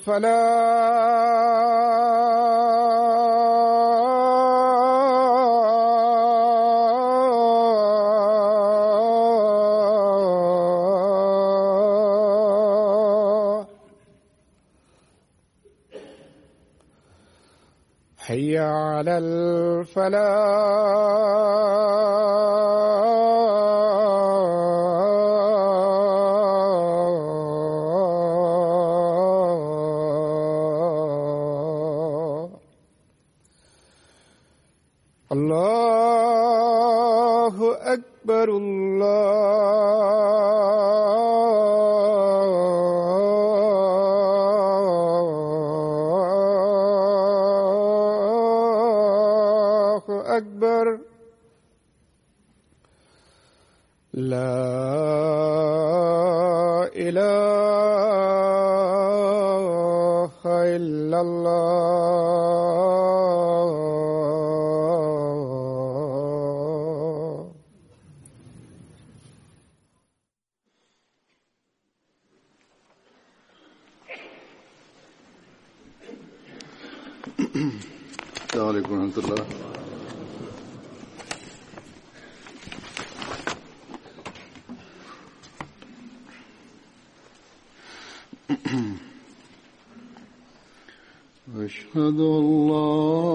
الفلاح حي على الفلاح. أشهد أن لا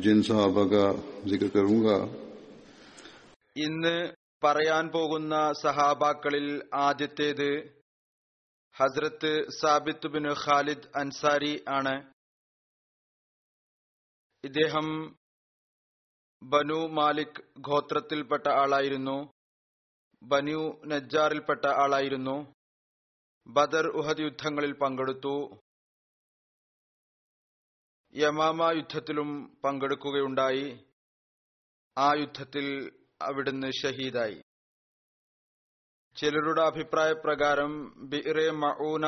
ജിൻ സാബക ഇന്ന് പറയാൻ പോകുന്ന സഹാബാക്കളിൽ ആദ്യത്തേത് ഹസ്രത്ത് സാബിത്ത് ബിൻ ഖാലിദ് അൻസാരി ആണ്. ഇദ്ദേഹം ബനു മാലിക് ഗോത്രത്തിൽപ്പെട്ട ആളായിരുന്നു. ബനു നജ്ജാറിൽപ്പെട്ട ആളായിരുന്നു. ബദർ ഉഹദ് യുദ്ധങ്ങളിൽ പങ്കെടുത്തു. യമാമ യുദ്ധത്തിലും പങ്കെടുക്കുകയുണ്ടായി. ആ യുദ്ധത്തിൽ അവിടുന്ന് ഷഹീദായി. ചിലരുടെ അഭിപ്രായ പ്രകാരം ബിറെ മഊന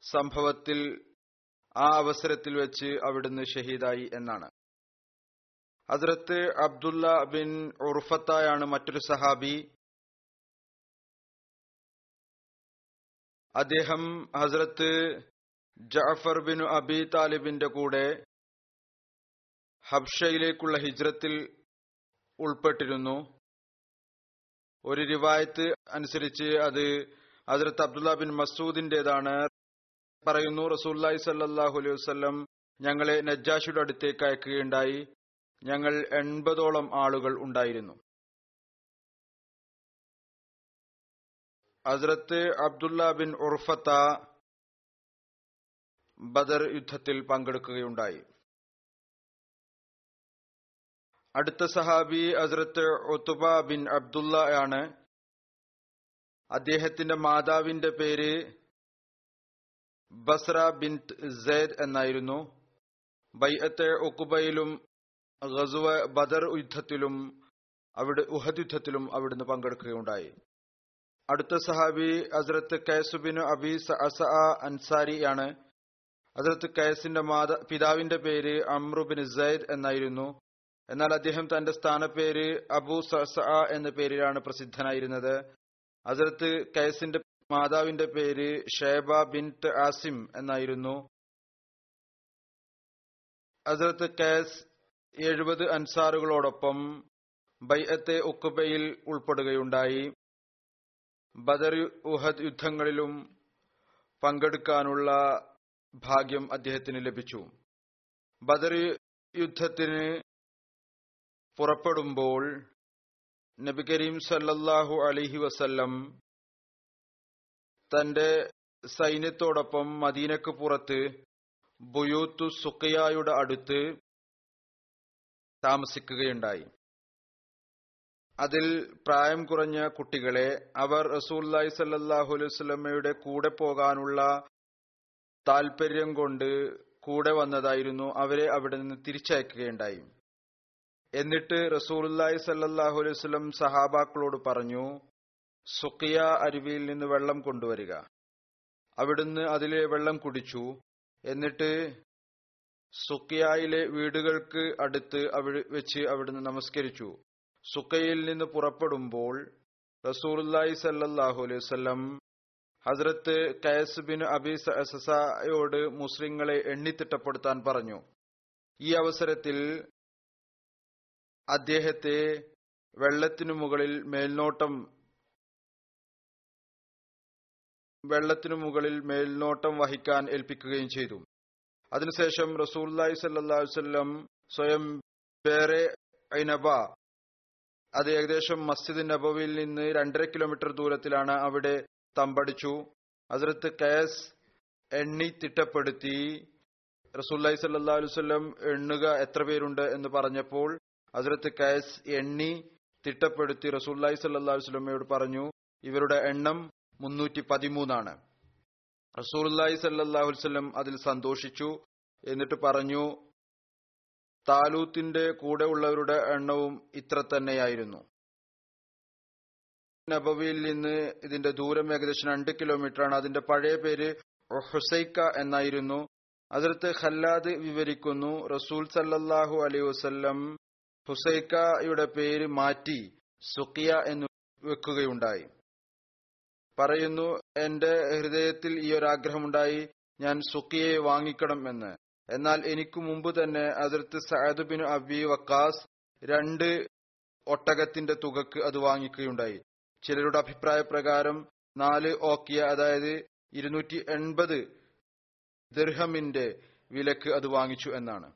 സംഭവത്തിൽ ആ അവസരത്തിൽ വെച്ച് അവിടുന്ന് ഷഹീദായി എന്നാണ്. ഹസ്രത്ത് അബ്ദുല്ല ബിൻ ഉർഫത്തായാണ് മറ്റൊരു സഹാബി. അദ്ദേഹം ഹസ്രത്ത് ജഅഫർ ബിൻ അബി താലിബിന്റെ കൂടെ ഹബ്ഷയിലേക്കുള്ള ഹിജ്രത്തിൽ ഉൾപ്പെട്ടിരുന്നു. ഒരു റിവായത്ത് അനുസരിച്ച് അത് അതിർത്ത് അബ്ദുല്ല ബിൻ മസൂദിന്റേതാണ്. പറയുന്നു റസൂല്ലായി സല്ലാഹു അലൈഹി വസ്ലം ഞങ്ങളെ നജ്ജാഷിയുടെ അടുത്തേക്ക് അയക്കുകയുണ്ടായി. ഞങ്ങൾ എൺപതോളം ആളുകൾ ഉണ്ടായിരുന്നു. ഹസ്രത്ത് അബ്ദുല്ല ബിൻ ഉർഫത്ത ബദർ യുദ്ധത്തിൽ പങ്കെടുക്കുകയുണ്ടായി. അടുത്ത സഹാബി അസ്രത്ത് ഒത്തുബ ബിൻ അബ്ദുള്ള ആണ്. അദ്ദേഹത്തിന്റെ മാതാവിന്റെ പേര് ബസ്ര ബിൻ സെയ്ദ് എന്നായിരുന്നു. ബൈഅത്തെ ഒക്കുബയിലും ഗസുവ ബദർ യുദ്ധത്തിലും അവിടെ ഉഹദ് യുദ്ധത്തിലും അവിടുന്ന് പങ്കെടുക്കുകയുണ്ടായി. അടുത്ത സഹാബി അസ്രത്ത് കൈസുബിൻ അബി അസ അൻസാരിയാണ് ഹസ്രത്ത് കയസിന്റെ മാതാ പിതാവിന്റെ പേര് അമ്രുബിൻ സൈദ് എന്നായിരുന്നു. എന്നാൽ അദ്ദേഹം തന്റെ സ്ഥാനപ്പേര് അബു സസ എന്ന പേരിലാണ് പ്രസിദ്ധനായിരുന്നത്. ഹസരത്ത് കയസിന്റെ മാതാവിന്റെ പേര് ഷേബ ബിൻ ആസിം എന്നായിരുന്നു. ഹസരത്ത് കയസ് എഴുപത് അൻസാറുകളോടൊപ്പം ബൈഅത്തെ ഉക്കുബയിൽ ഉൾപ്പെടുകയുണ്ടായി. ബദർ ഉഹദ് യുദ്ധങ്ങളിലും പങ്കെടുക്കാനുള്ള ഭാഗ്യം അദ്ദേഹത്തിന് ലഭിച്ചു. ബദർ യുദ്ധത്തിന് പുറപ്പെടുമ്പോൾ നബി കരീം സല്ലല്ലാഹു അലൈഹി വസല്ലം തന്റെ സൈന്യത്തോടൊപ്പം മദീനക്ക് പുറത്ത് ബുയൂത്തു സുഖയായുടെ അടുത്ത് താമസിക്കുകയുണ്ടായി. അതിൽ പ്രായം കുറഞ്ഞ കുട്ടികളെ അവർ റസൂല്ലായി സല്ലാഹു അലൈഹി സ്വലമ്മയുടെ കൂടെ പോകാനുള്ള താല്പര്യം കൊണ്ട് കൂടെ വന്നതായിരുന്നു അവരെ അവിടെ നിന്ന് തിരിച്ചയക്കുകയുണ്ടായി. എന്നിട്ട് റസൂലുല്ലായി സല്ലാഹു അലൈഹി സഹാബാക്കളോട് പറഞ്ഞു സുഖിയ അരുവിയിൽ നിന്ന് വെള്ളം കൊണ്ടുവരിക. അവിടുന്ന് അതിലെ വെള്ളം കുടിച്ചു. എന്നിട്ട് സുഖിയയിലെ വീടുകൾക്ക് അടുത്ത് അവിടെ വെച്ച് അവിടുന്ന് നമസ്കരിച്ചു. സുഖയിൽ നിന്ന് പുറപ്പെടുമ്പോൾ റസൂലുല്ലായി സല്ലാഹു അലൈഹി ഹസ്രത്ത് കയസ് ബിൻ അബി സസയോട് മുസ്ലിങ്ങളെ എണ്ണിത്തിട്ടപ്പെടുത്താൻ പറഞ്ഞു. ഈ അവസരത്തിൽ അദ്ദേഹത്തെ വെള്ളത്തിനു മുകളിൽ മേൽനോട്ടം വെള്ളത്തിനു മുകളിൽ മേൽനോട്ടം വഹിക്കാൻ ഏൽപ്പിക്കുകയും ചെയ്തു. അതിനുശേഷം റസൂല്ലായി സല്ലാ വല്ലം സ്വയം പേറെ ഐനബ അത് ഏകദേശം മസ്ജിദ് നബവിയിൽ നിന്ന് രണ്ടര കിലോമീറ്റർ ദൂരത്തിലാണ് അവിടെ തമ്പടിച്ചു. ഹസ്രത്ത് കയസ് എണ്ണി തിട്ടപ്പെടുത്തി. റസൂല്ലായി സല്ലാ അലുസല്ലം എണ്ണുക എത്ര പേരുണ്ട് എന്ന് പറഞ്ഞപ്പോൾ ഹസ്രത്ത് കയസ് എണ്ണി തിട്ടപ്പെടുത്തി റസൂല്ലായി സല്ലാ അലുസല്ലമ്മയോട് പറഞ്ഞു ഇവരുടെ എണ്ണം മുന്നൂറ്റി പതിമൂന്നാണ് റസൂല്ലായി സല്ലാഹു വല്ലം അതിൽ സന്തോഷിച്ചു. എന്നിട്ട് പറഞ്ഞു താലൂത്തിന്റെ കൂടെ ഉള്ളവരുടെ എണ്ണവും ഇത്ര തന്നെയായിരുന്നു. നബവിയിൽ നിന്ന് ഇതിന്റെ ദൂരം ഏകദേശം രണ്ട് കിലോമീറ്റർ ആണ് അതിന്റെ പഴയ പേര് ഹുസൈക്ക എന്നായിരുന്നു. അതിർത്ത് ഖല്ലാദ് വിവരിക്കുന്നു റസൂൽ സല്ലാഹു അലൈഹി വസ്ല്ലം ഹുസൈക്കയുടെ പേര് മാറ്റി സുഖിയ എന്ന് വെക്കുകയുണ്ടായി. പറയുന്നു എന്റെ ഹൃദയത്തിൽ ഈ ഒരു ആഗ്രഹമുണ്ടായി ഞാൻ സുഖിയെ വാങ്ങിക്കണം എന്ന്. എന്നാൽ എനിക്ക് മുമ്പ് തന്നെ അതിർത്ത് സഅദ് ബിൻ അബി വക്കാസ് രണ്ട് ഒട്ടകത്തിന്റെ തുകക്ക് അത് വാങ്ങിക്കുകയുണ്ടായി. ചിലരുടെ അഭിപ്രായ പ്രകാരം നാല് ഓക്കിയ അതായത് ഇരുന്നൂറ്റി എൺപത് ദിർഹമിന്റെ വിലക്ക് അത് വാങ്ങിച്ചു എന്നാണ്.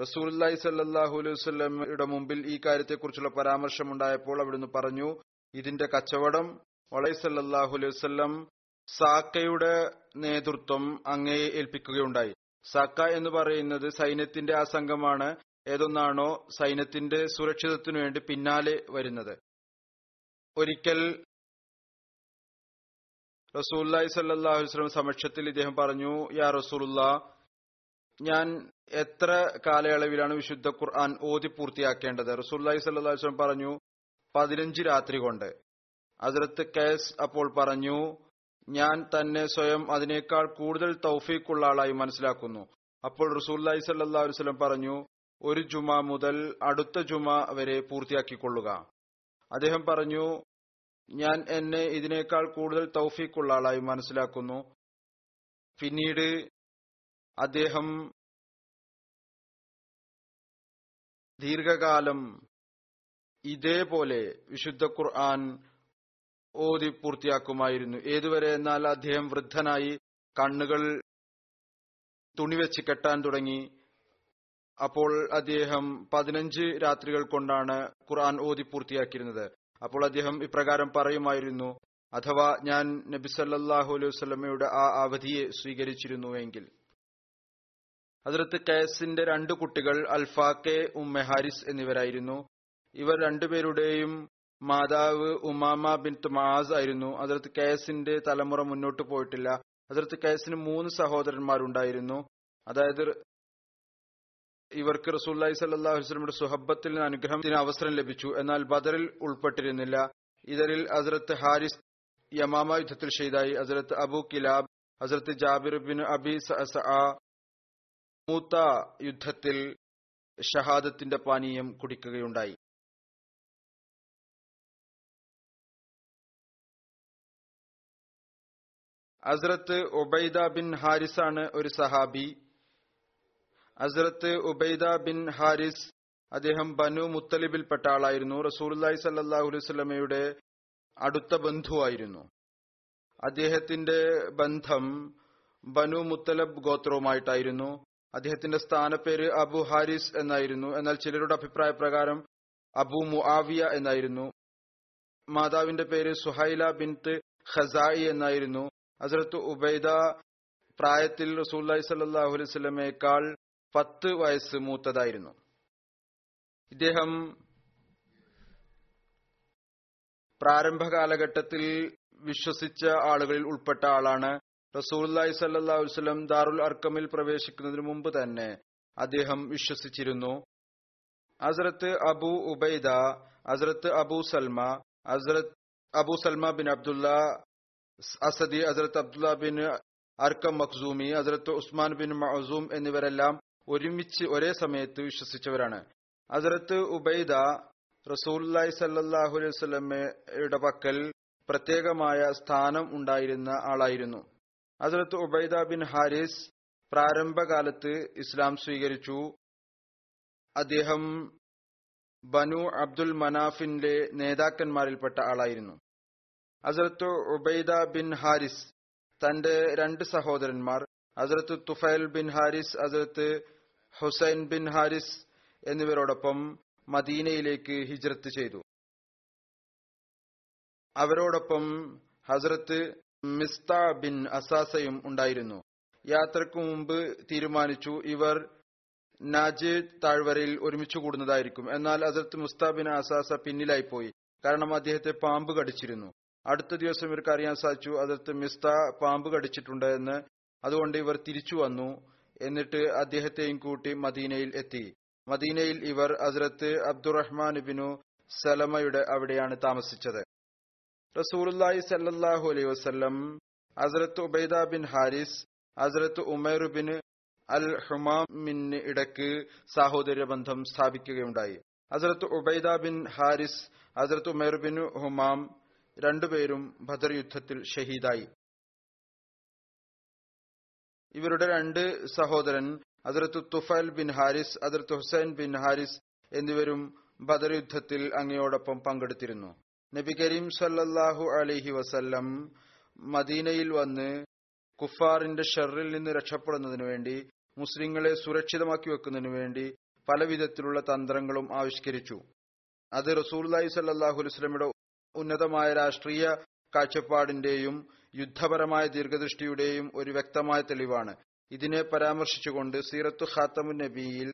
റസൂലി സല്ലാഹു അലൈഹി വസ്ലമയുടെ മുമ്പിൽ ഈ കാര്യത്തെക്കുറിച്ചുള്ള പരാമർശമുണ്ടായപ്പോൾ അവിടുന്ന് പറഞ്ഞു ഇതിന്റെ കച്ചവടം വളൈ സല്ലാഹു അലൈഹി വസ്ലം സാക്കയുടെ നേതൃത്വം അങ്ങയെ ഏൽപ്പിക്കുകയുണ്ടായി. സാക്ക എന്ന് പറയുന്നത് സൈന്യത്തിന്റെ ആ സംഘമാണ് ഏതൊന്നാണോ സൈന്യത്തിന്റെ സുരക്ഷിതത്തിനു വേണ്ടി പിന്നാലെ വരുന്നത്. ഒരിക്കൽ റസൂല്ലായി സല്ലാഹു വസ്ലം സമക്ഷത്തിൽ ഇദ്ദേഹം പറഞ്ഞു യാ റസൂലുള്ള ഞാൻ എത്ര കാലയളവിലാണ് വിശുദ്ധ ഖുർആൻ ഓതി പൂർത്തിയാക്കേണ്ടത്? റസൂല്ലായി സല്ലാ വസ്ലം പറഞ്ഞു പതിനഞ്ച് രാത്രി കൊണ്ട്. അതിർത്ത് കേസ് അപ്പോൾ പറഞ്ഞു ഞാൻ തന്നെ സ്വയം അതിനേക്കാൾ കൂടുതൽ തൗഫീഖുള്ള ആളായി മനസ്സിലാക്കുന്നു. അപ്പോൾ റസൂല്ലായി സല്ലാ വസ്ലം പറഞ്ഞു ഒരു ജുമാ മുതൽ അടുത്ത ജുമാ വരെ പൂർത്തിയാക്കിക്കൊള്ളുക. അദ്ദേഹം പറഞ്ഞു ഞാൻ എന്നെ ഇതിനേക്കാൾ കൂടുതൽ തൗഫീഖുള്ള ആളായി മനസ്സിലാക്കുന്നു. പിന്നീട് അദ്ദേഹം ദീർഘകാലം ഇതേപോലെ വിശുദ്ധ ഖുർആൻ ഓതി പൂർത്തിയാക്കുമായിരുന്നു. ഏതുവരെ എന്നാൽ അദ്ദേഹം വൃദ്ധനായി കണ്ണുകൾ തുണിവെച്ച് കെട്ടാൻ തുടങ്ങി. അപ്പോൾ അദ്ദേഹം പതിനഞ്ച് രാത്രികൾ കൊണ്ടാണ് ഖുർആൻ ഓതി പൂർത്തിയാക്കിയിരുന്നത്. അപ്പോൾ അദ്ദേഹം ഇപ്രകാരം പറയുമായിരുന്നു അഥവാ ഞാൻ നബി സല്ലാഹു അലൈഹി വസ്ലമയുടെ ആ അവധിയെ സ്വീകരിച്ചിരുന്നുവെങ്കിൽ അതിർത്ത് കയസിന്റെ രണ്ട് കുട്ടികൾ അൽഫാക്കെ ഉമ്മ ഹാരിസ് എന്നിവരായിരുന്നു. ഇവർ രണ്ടുപേരുടെയും മാതാവ് ഉമാമ ബിൻ തുമാസ് ആയിരുന്നു. അതിർത്ത് കയസിന്റെ തലമുറ മുന്നോട്ട് പോയിട്ടില്ല. അതിർത്ത് കയസിന് മൂന്ന് സഹോദരന്മാരുണ്ടായിരുന്നു. അതായത് ഇവർക്ക് റസൂല്ലായി സല്ലാഹു വസ്ലമിയുടെ സുഹബത്തിൽ നിന്ന് അനുഗ്രഹത്തിന് അവസരം ലഭിച്ചു. എന്നാൽ ബദറിൽ ഉൾപ്പെട്ടിരുന്നില്ല. ഇതരിൽ ഹസരത്ത് ഹാരിസ് യമാമ യുദ്ധത്തിൽ ഷെയ്തായി. ഹസരത്ത് അബു കിലാബ് ഹസരത്ത് ജാബിർ ബിൻ അബി മൂത്ത യുദ്ധത്തിൽ ഷഹാദത്തിന്റെ പാനീയം കുടിക്കുകയുണ്ടായി. ഹസ്രത്ത് ഒബൈദ ബിൻ ഹാരിസാണ് ഒരു സഹാബി. ഹസ്രത്ത് ഉബൈദ ബിൻ ഹാരിസ് അദ്ദേഹം ബനു മുത്തലിബിൽപ്പെട്ട ആളായിരുന്നു. റസൂലി സല്ലാഹു അലൈവല്ലമയുടെ അടുത്ത ബന്ധുവായിരുന്നു. അദ്ദേഹത്തിന്റെ ബന്ധം ബനു മുത്തലബ് ഗോത്രവുമായിട്ടായിരുന്നു. അദ്ദേഹത്തിന്റെ സ്ഥാനപ്പേര് അബു ഹാരിസ് എന്നായിരുന്നു. എന്നാൽ ചിലരുടെ അഭിപ്രായ പ്രകാരം അബു മുആവിയ എന്നായിരുന്നു. മാതാവിന്റെ പേര് സുഹൈല ബിൻത്ത് ഖസായി എന്നായിരുന്നു. ഹസരത്ത് ഉബൈദ പ്രായത്തിൽ റസൂല്ലി സല്ലാഹു അലൈഹി സ്വലമേക്കാൾ പത്ത് വയസ്സ് മൂത്തതായിരുന്നു. ഇദ്ദേഹം പ്രാരംഭ കാലഘട്ടത്തിൽ വിശ്വസിച്ച ആളുകളിൽ ഉൾപ്പെട്ട ആളാണ്. റസൂല്ലായി സല്ലാ വസ്ലം ദാറുൽ അർക്കമിൽ പ്രവേശിക്കുന്നതിന് മുമ്പ് തന്നെ അദ്ദേഹം വിശ്വസിച്ചിരുന്നു. ഹസ്രത്ത് Abu Ubaida Hazrat Abu Salma Hazrat Abu Salma bin Abdullah Asadi Hazrat Abdullah bin അർക്കം മഖ്സൂമി ഹസ്രത്ത് ഉസ്മാൻ ബിൻ മഹസൂം എന്നിവരെല്ലാം ഒരുമിച്ച് ഒരേ സമയത്ത് വിശ്വസിച്ചവരാണ്. ഹസ്രത്ത് ഉബൈദ റസൂല്ലായി സല്ലാഹു അലൈഹി പക്കൽ പ്രത്യേകമായ സ്ഥാനം ഉണ്ടായിരുന്ന ആളായിരുന്നു. ഹസ്രത്ത് ഉബൈദ ബിൻ ഹാരിസ് പ്രാരംഭകാലത്ത് ഇസ്ലാം സ്വീകരിച്ചു. അദ്ദേഹം ബനു അബ്ദുൽ മനാഫിന്റെ നേതാക്കന്മാരിൽപ്പെട്ട ആളായിരുന്നു. അസരത്ത് ഉബൈദ ബിൻ ഹാരിസ് തന്റെ രണ്ട് സഹോദരന്മാർ അസരത്ത് തുഫൈൽ ബിൻ ഹാരിസ് ഹസരത്ത് ഹുസൈൻ ബിൻ ഹാരിസ് എന്നിവരോടൊപ്പം മദീനയിലേക്ക് ഹിജ്രത്ത് ചെയ്തു. അവരോടൊപ്പം ഹസ്രത്ത് മിസ്ത ബിൻ അസാസയും ഉണ്ടായിരുന്നു. യാത്രയ്ക്ക് മുമ്പ് തീരുമാനിച്ചു ഇവർ നാജ് താഴ്വരയിൽ ഒരുമിച്ച് കൂടുന്നതായിരിക്കും. എന്നാൽ ഹസരത്ത് മുസ്താബിൻ അസാസ പിന്നിലായിപ്പോയി. കാരണം അദ്ദേഹത്തെ പാമ്പ് കടിച്ചിരുന്നു. അടുത്ത ദിവസം ഇവർക്ക് അറിയാൻ സാധിച്ചു അതിർത്ത് മിസ്ത പാമ്പ് കടിച്ചിട്ടുണ്ട് എന്ന്. അതുകൊണ്ട് ഇവർ തിരിച്ചു വന്നു. എന്നിട്ട് അദ്ദേഹത്തെയും കൂട്ടി മദീനയിൽ എത്തി. മദീനയിൽ ഇവർ ഹസ്രത്ത് അബ്ദുറഹ്മാൻ ബിനു സലമയുടെ അവിടെയാണ് താമസിച്ചത്. റസൂറുല്ലായി സല്ലാഹു അലൈഹി വസ്ലം ഹസ്രത്ത് ഉബൈദ ബിൻ ഹാരിസ് ഹസ്രത്ത് ഉമേർ ബിൻ അൽ ഹുമാമിന് ഇടയ്ക്ക് സാഹോദര്യ ബന്ധം സ്ഥാപിക്കുകയുണ്ടായി. ഹസ്രത്ത് ഉബൈദ ബിൻ ഹാരിസ് ഹസ്രത്ത് ഉമേർ ബിൻ ഹുമാം രണ്ടുപേരും ബദർ യുദ്ധത്തിൽ ഷഹീദായി. ഇവരുടെ രണ്ട് സഹോദരൻ അതിർത്ത് തുഫൽ ബിൻ ഹാരിസ് അതിർത്ത് ഹുസൈൻ ബിൻ ഹാരിസ് എന്നിവരും ബദർ യുദ്ധത്തിൽ അങ്ങയോടൊപ്പം പങ്കെടുത്തിരുന്നു. നബി കരീം സല്ലല്ലാഹു അലഹി വസല്ലം മദീനയിൽ വന്ന് കുഫാറിന്റെ ഷെറിൽ നിന്ന് രക്ഷപ്പെടുന്നതിനു വേണ്ടി മുസ്ലിങ്ങളെ സുരക്ഷിതമാക്കി വെക്കുന്നതിനു വേണ്ടി പലവിധത്തിലുള്ള തന്ത്രങ്ങളും ആവിഷ്കരിച്ചു. അത് റസൂൽ സല്ലാഹു അലുസ്ലമിയുടെ ഉന്നതമായ രാഷ്ട്രീയ കാഴ്ചപ്പാടിന്റെയും യുദ്ധപരമായ ദീർഘദൃഷ്ടിയുടെയും ഒരു വ്യക്തമായ തെളിവാണ്. ഇതിനെ പരാമർശിച്ചുകൊണ്ട് സീറത്തു ഖാത്തമുൻ നബിയിൽ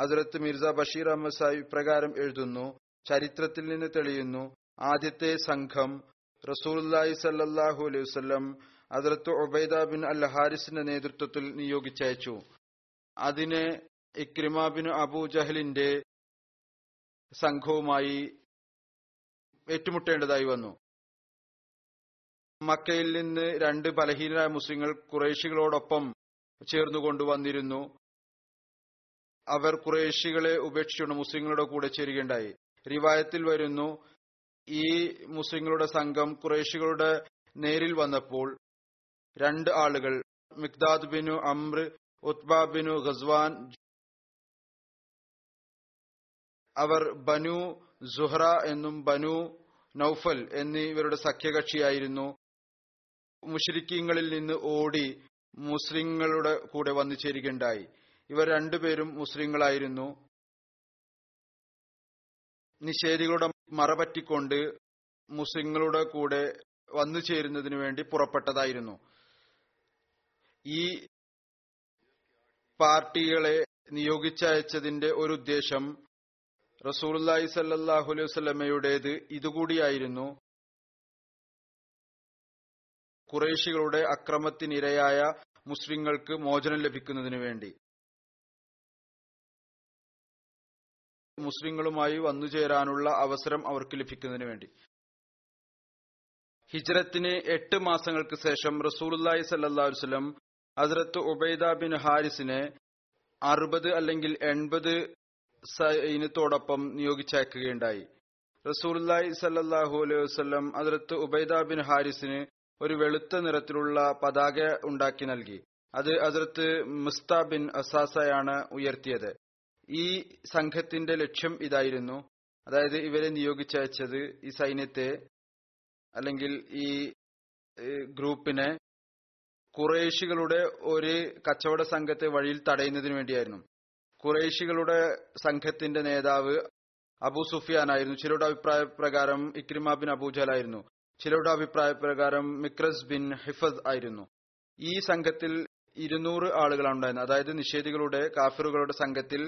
ഹസ്രത്ത് മിർസ ബഷീർ അഹമ്മദ് സാഹിബ് ഇപ്രകാരം എഴുതുന്നു. ചരിത്രത്തിൽ നിന്ന് തെളിയുന്നു ആദ്യത്തെ സംഘം റസൂലി സല്ലാഹു അലൈഹി വസ്ലം ഒബൈദ ബിൻ അൽ ഹാരിസിന്റെ നേതൃത്വത്തിൽ നിയോഗിച്ചയച്ചു. അതിനെ ഇക്രിമ ബിൻ അബൂ ജഹലിന്റെ സംഘവുമായി ഏറ്റുമുട്ടേണ്ടതായി വന്നു. മക്കയിൽ നിന്ന് രണ്ട് ബലഹീനരായ മുസ്ലിങ്ങൾ കുറേശികളോടൊപ്പം ചേർന്നു കൊണ്ടുവന്നിരുന്നു. അവർ കുറേശികളെ ഉപേക്ഷിച്ചുകൊണ്ട് മുസ്ലിങ്ങളുടെ കൂടെ ചേരുകയുണ്ടായി. റിവായത്തിൽ വരുന്നു ഈ മുസ്ലിങ്ങളുടെ സംഘം കുറേശികളുടെ നേരിൽ വന്നപ്പോൾ രണ്ട് ആളുകൾ മിക്ദാദ് ബിനു അമ്ര ഉത്ബ ബിനു ഖസ്വാൻ അവർ ബനു സുഹ്റ എന്നും ബനു നൌഫൽ എന്നിവരുടെ സഖ്യകക്ഷിയായിരുന്നു. മുഷരിക്കീങ്ങളിൽ നിന്ന് ഓടി മുസ്ലിങ്ങളുടെ കൂടെ വന്നു ചേരുകയുണ്ടായി. ഇവർ രണ്ടുപേരും മുസ്ലിങ്ങളായിരുന്നു. നിഷേധികളുടെ മറപറ്റിക്കൊണ്ട് മുസ്ലിങ്ങളുടെ കൂടെ വന്നു ചേരുന്നതിനു വേണ്ടി പുറപ്പെട്ടതായിരുന്നു. ഈ പാർട്ടികളെ നിയോഗിച്ചയച്ചതിന്റെ ഒരു ഉദ്ദേശം റസൂൽ സല്ലാഹു അലൈഹി ഇതുകൂടിയായിരുന്നു. കുറേശികളുടെ അക്രമത്തിനിരയായ മുസ്ലിങ്ങൾക്ക് മോചനം ലഭിക്കുന്നതിനു വേണ്ടി. മുസ്ലിങ്ങളുമായി വന്നുചേരാനുള്ള അവസരം അവർക്ക് ലഭിക്കുന്നതിന് വേണ്ടി. ഹിജ്രത്തിന് എട്ട് മാസങ്ങൾക്ക് ശേഷം റസൂലുല്ലാഹി സല്ലാസ്ലം ഹസ്രത്ത് ഉബൈദ ബിൻ ഹാരിസിനെ അറുപത് അല്ലെങ്കിൽ എൺപത് സൈന്യത്തോടൊപ്പം നിയോഗിച്ചയക്കുകയുണ്ടായി. റസൂലുല്ലാഹി സല്ലാഹു അലൈഹി വസ്ലം ഹസ്രത്ത് ഉബൈദ ബിൻ ഹാരിസിന് ഒരു വെളുത്ത നിറത്തിലുള്ള പതാക ഉണ്ടാക്കി നൽകി. അത് അതിർത്ത് മുസ്ത ബിൻ അസാസയാണ് ഉയർത്തിയത്. ഈ സംഘത്തിന്റെ ലക്ഷ്യം ഇതായിരുന്നു. അതായത് ഇവരെ നിയോഗിച്ചയച്ചത് ഈ സൈന്യത്തെ അല്ലെങ്കിൽ ഈ ഗ്രൂപ്പിനെ കുറേശികളുടെ ഒരു കച്ചവട സംഘത്തെ വഴിയിൽ തടയുന്നതിന് വേണ്ടിയായിരുന്നു. കുറേശികളുടെ സംഘത്തിന്റെ നേതാവ് അബു സുഫിയാനായിരുന്നു. ചിലരുടെ അഭിപ്രായ പ്രകാരം ഇക്രിമ ബിൻ അബൂജലായിരുന്നു ചിലരുടെ അഭിപ്രായ പ്രകാരം മിക്രസ് ബിൻ ഹിഫദ് ആയിരുന്നു. ഈ സംഘത്തിൽ ഇരുന്നൂറ് ആളുകളാണ് ഉണ്ടായിരുന്നത് അതായത് നിഷേധികളുടെ കാഫിറുകളുടെ സംഘത്തിൽ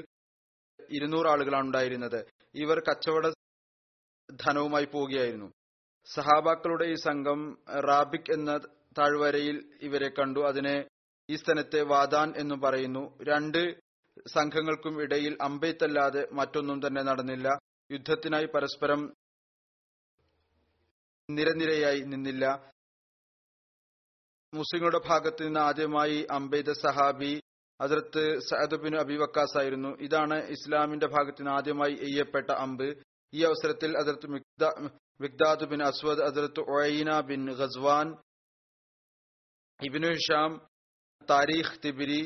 ഇരുന്നൂറ് ആളുകളാണ് ഉണ്ടായിരുന്നത് ഇവർ കച്ചവട ധനവുമായി പോവുകയായിരുന്നു. സഹാബാക്കളുടെ ഈ സംഘം റാബിക് എന്ന താഴ്വരയിൽ ഇവരെ കണ്ടു. അതിനെ ഈ സ്ഥലത്തെ വാദാൻ എന്ന് പറയുന്നു. രണ്ട് സംഘങ്ങൾക്കും ഇടയിൽ അമ്പെയ്ത്തല്ലാതെ മറ്റൊന്നും തന്നെ നടന്നില്ല. യുദ്ധത്തിനായി പരസ്പരം നിരനിരയായി നിന്നില്ല. മുസ്ലിങ്ങളുടെ ഭാഗത്ത് നിന്ന് ആദ്യമായി അംബൈദ സഹാബി അതിർത്ത് സഅദ് ബിൻ അബി വക്കാസ് ആയിരുന്നു ഇതാണ് ഇസ്ലാമിന്റെ ഭാഗത്ത് നിന്ന് ആദ്യമായി എയ്യപ്പെട്ട അമ്പ്. ഈ അവസരത്തിൽ അതിർത്ത് മിഗ്ദാദ് ബിൻ അസ്വദ് അതിർത്ത് ഒയ്ന ബിൻ ഖസ്വാൻ ഇബിനു ഷാം താരീഖ് തിബിരി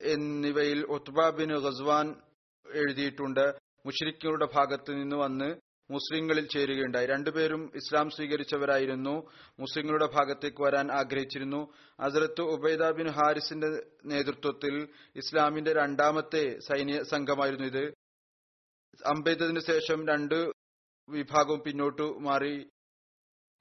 എന്നിവയിൽ ഒത്ബ ബിൻ ഖസ്വാൻ എഴുതിയിട്ടുണ്ട്. മുഷരിക്കുകളുടെ ഭാഗത്ത് നിന്ന് വന്ന് മുസ്ലിങ്ങളിൽ ചേരുകയുണ്ടായി. രണ്ടുപേരും ഇസ്ലാം സ്വീകരിച്ചവരായിരുന്നു. മുസ്ലിങ്ങളുടെ ഭാഗത്തേക്ക് വരാൻ ആഗ്രഹിച്ചിരുന്നു. അസരത്ത് ഉബൈദ ബിൻ ഹാരിസിന്റെ നേതൃത്വത്തിൽ ഇസ്ലാമിന്റെ രണ്ടാമത്തെ സൈനിക സംഘമായിരുന്നു ഇത്. അമ്പെയ്തതിനു ശേഷം രണ്ട് വിഭാഗവും പിന്നോട്ടു മാറി.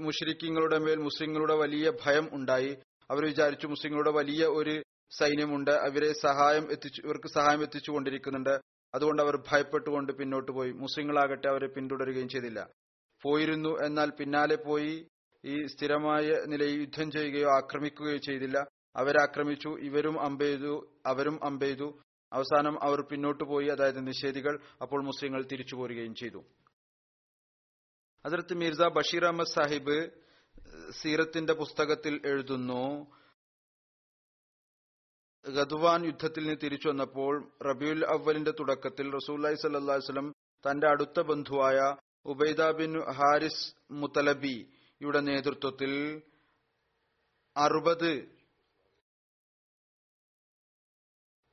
മുഷ്രിഖിങ്ങളുടെ മേൽ മുസ്ലിങ്ങളുടെ വലിയ ഭയം ഉണ്ടായി. അവർ വിചാരിച്ചു മുസ്ലിങ്ങളുടെ വലിയ ഒരു സൈന്യമുണ്ട്. അവരെ സഹായം എത്തിച്ചു ഇവർക്ക് സഹായം എത്തിച്ചു എത്തിച്ചുകൊണ്ടിരിക്കുന്നുണ്ട്. അതുകൊണ്ട് അവർ ഭയപ്പെട്ടുകൊണ്ട് പിന്നോട്ട് പോയി. മുസ്ലിങ്ങളാകട്ടെ അവരെ പിന്തുടരുകയും ചെയ്തില്ല. പോയിരുന്നു എന്നാൽ പിന്നാലെ പോയി ഈ സ്ഥിരമായ നിലയിൽ യുദ്ധം ചെയ്യുകയോ ആക്രമിക്കുകയോ ചെയ്തില്ല. അവരാക്രമിച്ചു ഇവരും അമ്പെയ്തു അവരും അമ്പെയ്തു. അവസാനം അവർ പിന്നോട്ട് പോയി അതായത് നിഷേധികൾ അപ്പോൾ മുസ്ലിങ്ങൾ തിരിച്ചു പോരുകയും ചെയ്തു. അതിർത്ത് മിർസ ബഷീർ അഹമ്മദ് സാഹിബ് സീറത്തിന്റെ പുസ്തകത്തിൽ എഴുതുന്നു ഗദ്വാൻ യുദ്ധത്തിൽ നിന്ന് തിരിച്ചു വന്നപ്പോൾ റബിയുൽ അവലിന്റെ തുടക്കത്തിൽ റസൂല്ലായി സല്ലാ വസ്ലം തന്റെ അടുത്ത ബന്ധുവായ ഉബൈദ ബിൻ ഹാരിസ് മുത്തലബിയുടെ നേതൃത്വത്തിൽ അറുപത്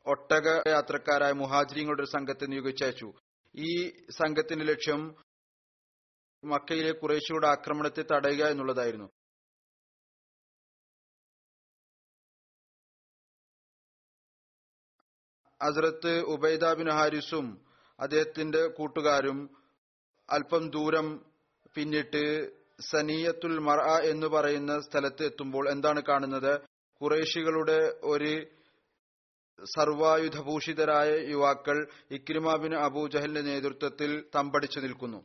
ഒട്ടക യാത്രക്കാരായ മുഹാജിരിങ്ങളുടെ ഒരു സംഘത്തെ നിയോഗിച്ചയച്ചു ഈ സംഘത്തിന്റെ ലക്ഷ്യം മക്കയിലെ കുറേശിയുടെ ആക്രമണത്തെ തടയുക എന്നുള്ളതായിരുന്നു. ഹസ്രത്ത് ഉബൈദ ബിൻ ഹാരിസും അദ്ദേഹത്തിന്റെ കൂട്ടുകാരും അല്പം ദൂരം പിന്നിട്ട് സനീയത്തുൽ മറ എന്ന് പറയുന്ന സ്ഥലത്ത് എത്തുമ്പോൾ എന്താണ് കാണുന്നത്? കുറേശികളുടെ ഒരു സർവായുധഭൂഷിതരായ യുവാക്കൾ ഇക്രിമ ബിൻ അബൂജഹലിന്റെ നേതൃത്വത്തിൽ തമ്പടിച്ചു നിൽക്കുന്നു.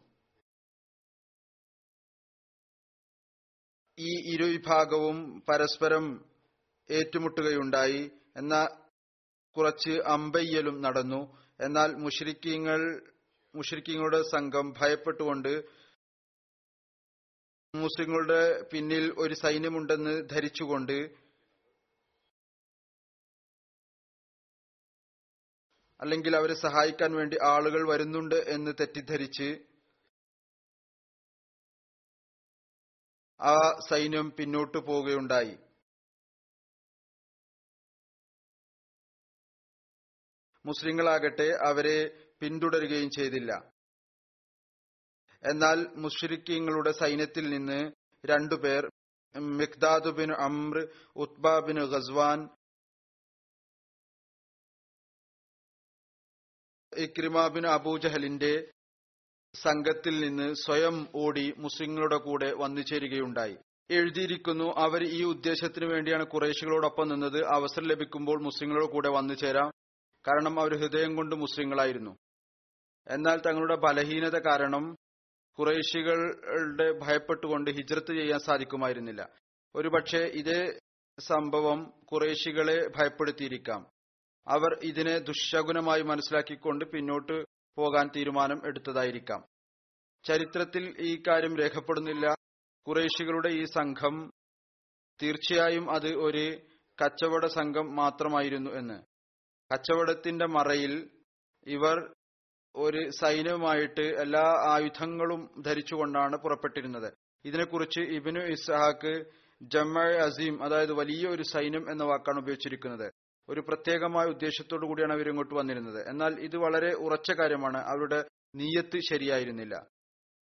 ഈ ഇരുവിഭാഗവും പരസ്പരം ഏറ്റുമുട്ടുകയുണ്ടായി. എന്നാൽ കുറച്ച് അമ്പയ്യലും നടന്നു. എന്നാൽ മുഷരിക്കീങ്ങൾ മുഷരിക്കീങ്ങളുടെ സംഘം ഭയപ്പെട്ടുകൊണ്ട് മുസ്ലിങ്ങളുടെ പിന്നിൽ ഒരു സൈന്യമുണ്ടെന്ന് ധരിച്ചുകൊണ്ട് അല്ലെങ്കിൽ അവരെ സഹായിക്കാൻ വേണ്ടി ആളുകൾ വരുന്നുണ്ട് എന്ന് തെറ്റിദ്ധരിച്ച് ആ സൈന്യം പിന്നോട്ടു പോവുകയുണ്ടായി. മുസ്ലിങ്ങളാകട്ടെ അവരെ പിന്തുടരുകയും ചെയ്തില്ല. എന്നാൽ മുഷ്രിഖിങ്ങളുടെ സൈന്യത്തിൽ നിന്ന് രണ്ടുപേർ Miqdad bin Amr Utba bin Ghazwan Ikrima bin അബൂജഹലിന്റെ സംഘത്തിൽ നിന്ന് സ്വയം ഓടി മുസ്ലിങ്ങളുടെ കൂടെ വന്നു ചേരുകയുണ്ടായി. എഴുതിയിരിക്കുന്നു അവർ ഈ ഉദ്ദേശത്തിന് വേണ്ടിയാണ് കുറേശികളോടൊപ്പം നിന്നത്. അവസരം ലഭിക്കുമ്പോൾ മുസ്ലിങ്ങളുടെ കൂടെ വന്നു ചേരാം. കാരണം അവർ ഹൃദയം കൊണ്ട് മുസ്ലിങ്ങളായിരുന്നു. എന്നാൽ തങ്ങളുടെ ബലഹീനത കാരണം കുറേശികളുടെ ഭയപ്പെട്ടുകൊണ്ട് ഹിജ്രത്ത് ചെയ്യാൻ സാധിക്കുമായിരുന്നില്ല. ഒരുപക്ഷെ ഇതേ സംഭവം കുറേശികളെ ഭയപ്പെടുത്തിയിരിക്കാം. അവർ ഇതിനെ ദുശകുനമായി മനസ്സിലാക്കിക്കൊണ്ട് പിന്നോട്ട് പോകാൻ തീരുമാനം എടുത്തതായിരിക്കാം. ചരിത്രത്തിൽ ഈ കാര്യം രേഖപ്പെടുന്നില്ല. കുറേശികളുടെ ഈ സംഘം തീർച്ചയായും അത് ഒരു കച്ചവട സംഘം മാത്രമായിരുന്നു എന്ന്. കച്ചവടത്തിന്റെ മറയിൽ ഇവർ ഒരു സൈന്യവുമായിട്ട് എല്ലാ ആയുധങ്ങളും ധരിച്ചുകൊണ്ടാണ് പുറപ്പെട്ടിരുന്നത്. ഇതിനെക്കുറിച്ച് ഇബിനു ഇസ്ഹാക്ക് ജമ്മ അസീം അതായത് വലിയ ഒരു സൈന്യം എന്ന വാക്കാണ് ഉപയോഗിച്ചിരിക്കുന്നത്. ഒരു പ്രത്യേകമായ ഉദ്ദേശത്തോടു കൂടിയാണ് അവർ ഇങ്ങോട്ട് വന്നിരുന്നത്. എന്നാൽ ഇത് വളരെ ഉറച്ച കാര്യമാണ്. അവരുടെ നീയത്ത് ശരിയായിരുന്നില്ല.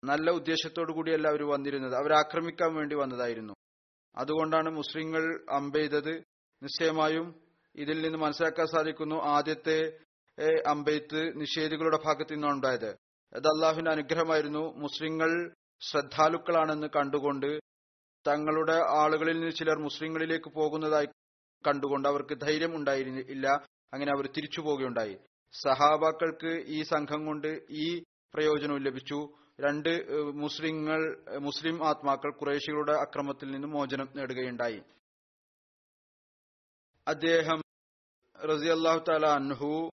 നല്ല ഉദ്ദേശത്തോടു കൂടിയല്ല അവർ വന്നിരുന്നത്. അവർ ആക്രമിക്കാൻ വേണ്ടി വന്നതായിരുന്നു. അതുകൊണ്ടാണ് മുസ്ലിങ്ങൾ അമ്പെയ്തത്. നിശ്ചയമായും ഇതിൽ നിന്ന് മനസ്സിലാക്കാൻ സാധിക്കുന്നു ആദ്യത്തെ അമ്പെയ്ത്ത് നിഷേധികളുടെ ഭാഗത്തു നിന്നാണ് ഉണ്ടായത്. അത് അള്ളാഹുവിന്റെ അനുഗ്രഹമായിരുന്നു. മുസ്ലിങ്ങൾ ശ്രദ്ധാലുക്കളാണെന്ന് കണ്ടുകൊണ്ട് തങ്ങളുടെ ആളുകളിൽ നിന്ന് ചിലർ മുസ്ലിങ്ങളിലേക്ക് പോകുന്നതായി കണ്ടുകൊണ്ട് അവർക്ക് ധൈര്യം ഉണ്ടായിരുന്നില്ല അങ്ങനെ അവർ തിരിച്ചു പോവുകയുണ്ടായി. സഹാബാക്കൾക്ക് ഈ സംഘം കൊണ്ട് ഈ പ്രയോജനവും ലഭിച്ചു. രണ്ട് മുസ്ലിങ്ങൾ മുസ്ലിം ആത്മാക്കൾ കുറേശികളുടെ അക്രമത്തിൽ നിന്ന് മോചനം നേടുകയുണ്ടായി. അദ്ദേഹം റസി അള്ളാഹു താല അൻഹു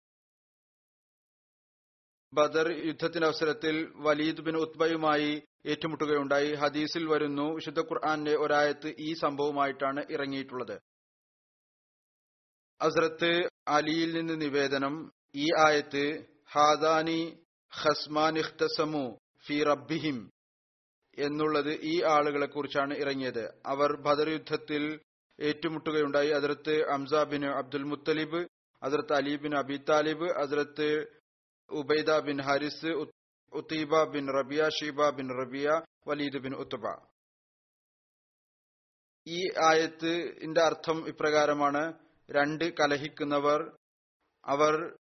ബദർ യുദ്ധത്തിന്റെ അവസരത്തിൽ വലീദ് ബിൻ ഉത്ബയുമായി ഏറ്റുമുട്ടുകയുണ്ടായി. ഹദീസിൽ വരുന്നു വിശുദ്ധ ഖുർആാന്റെ ഒരായത്ത് ഈ സംഭവമായിട്ടാണ് ഇറങ്ങിയിട്ടുള്ളത്. അസ്രത്ത് അലിയിൽ നിന്ന് നിവേദനം ഈ ആയത്ത് ഹാദാനി ഹസ്മാൻ ഇഖ്തസമു ഫി റബ്ബിഹിം എന്നുള്ളത് ഈ ആളുകളെ കുറിച്ചാണ് ഇറങ്ങിയത്. അവർ ബദർ യുദ്ധത്തിൽ ഏറ്റുമുട്ടുകയുണ്ടായി. അതിർത്ത് അംസ ബിൻ അബ്ദുൽ മുത്തലിബ് അതിർത്ത് അലി ബിൻ അബി താലിബ് അതിർത്ത് Ubaida bin Haris Utba bin Rabia Shaiba bin Rabia Walid bin Utba ഈ ആയത്തിന്റെ അർത്ഥം ഇപ്രകാരമാണ്. രണ്ട് കലഹിക്കുന്നവർ അവർ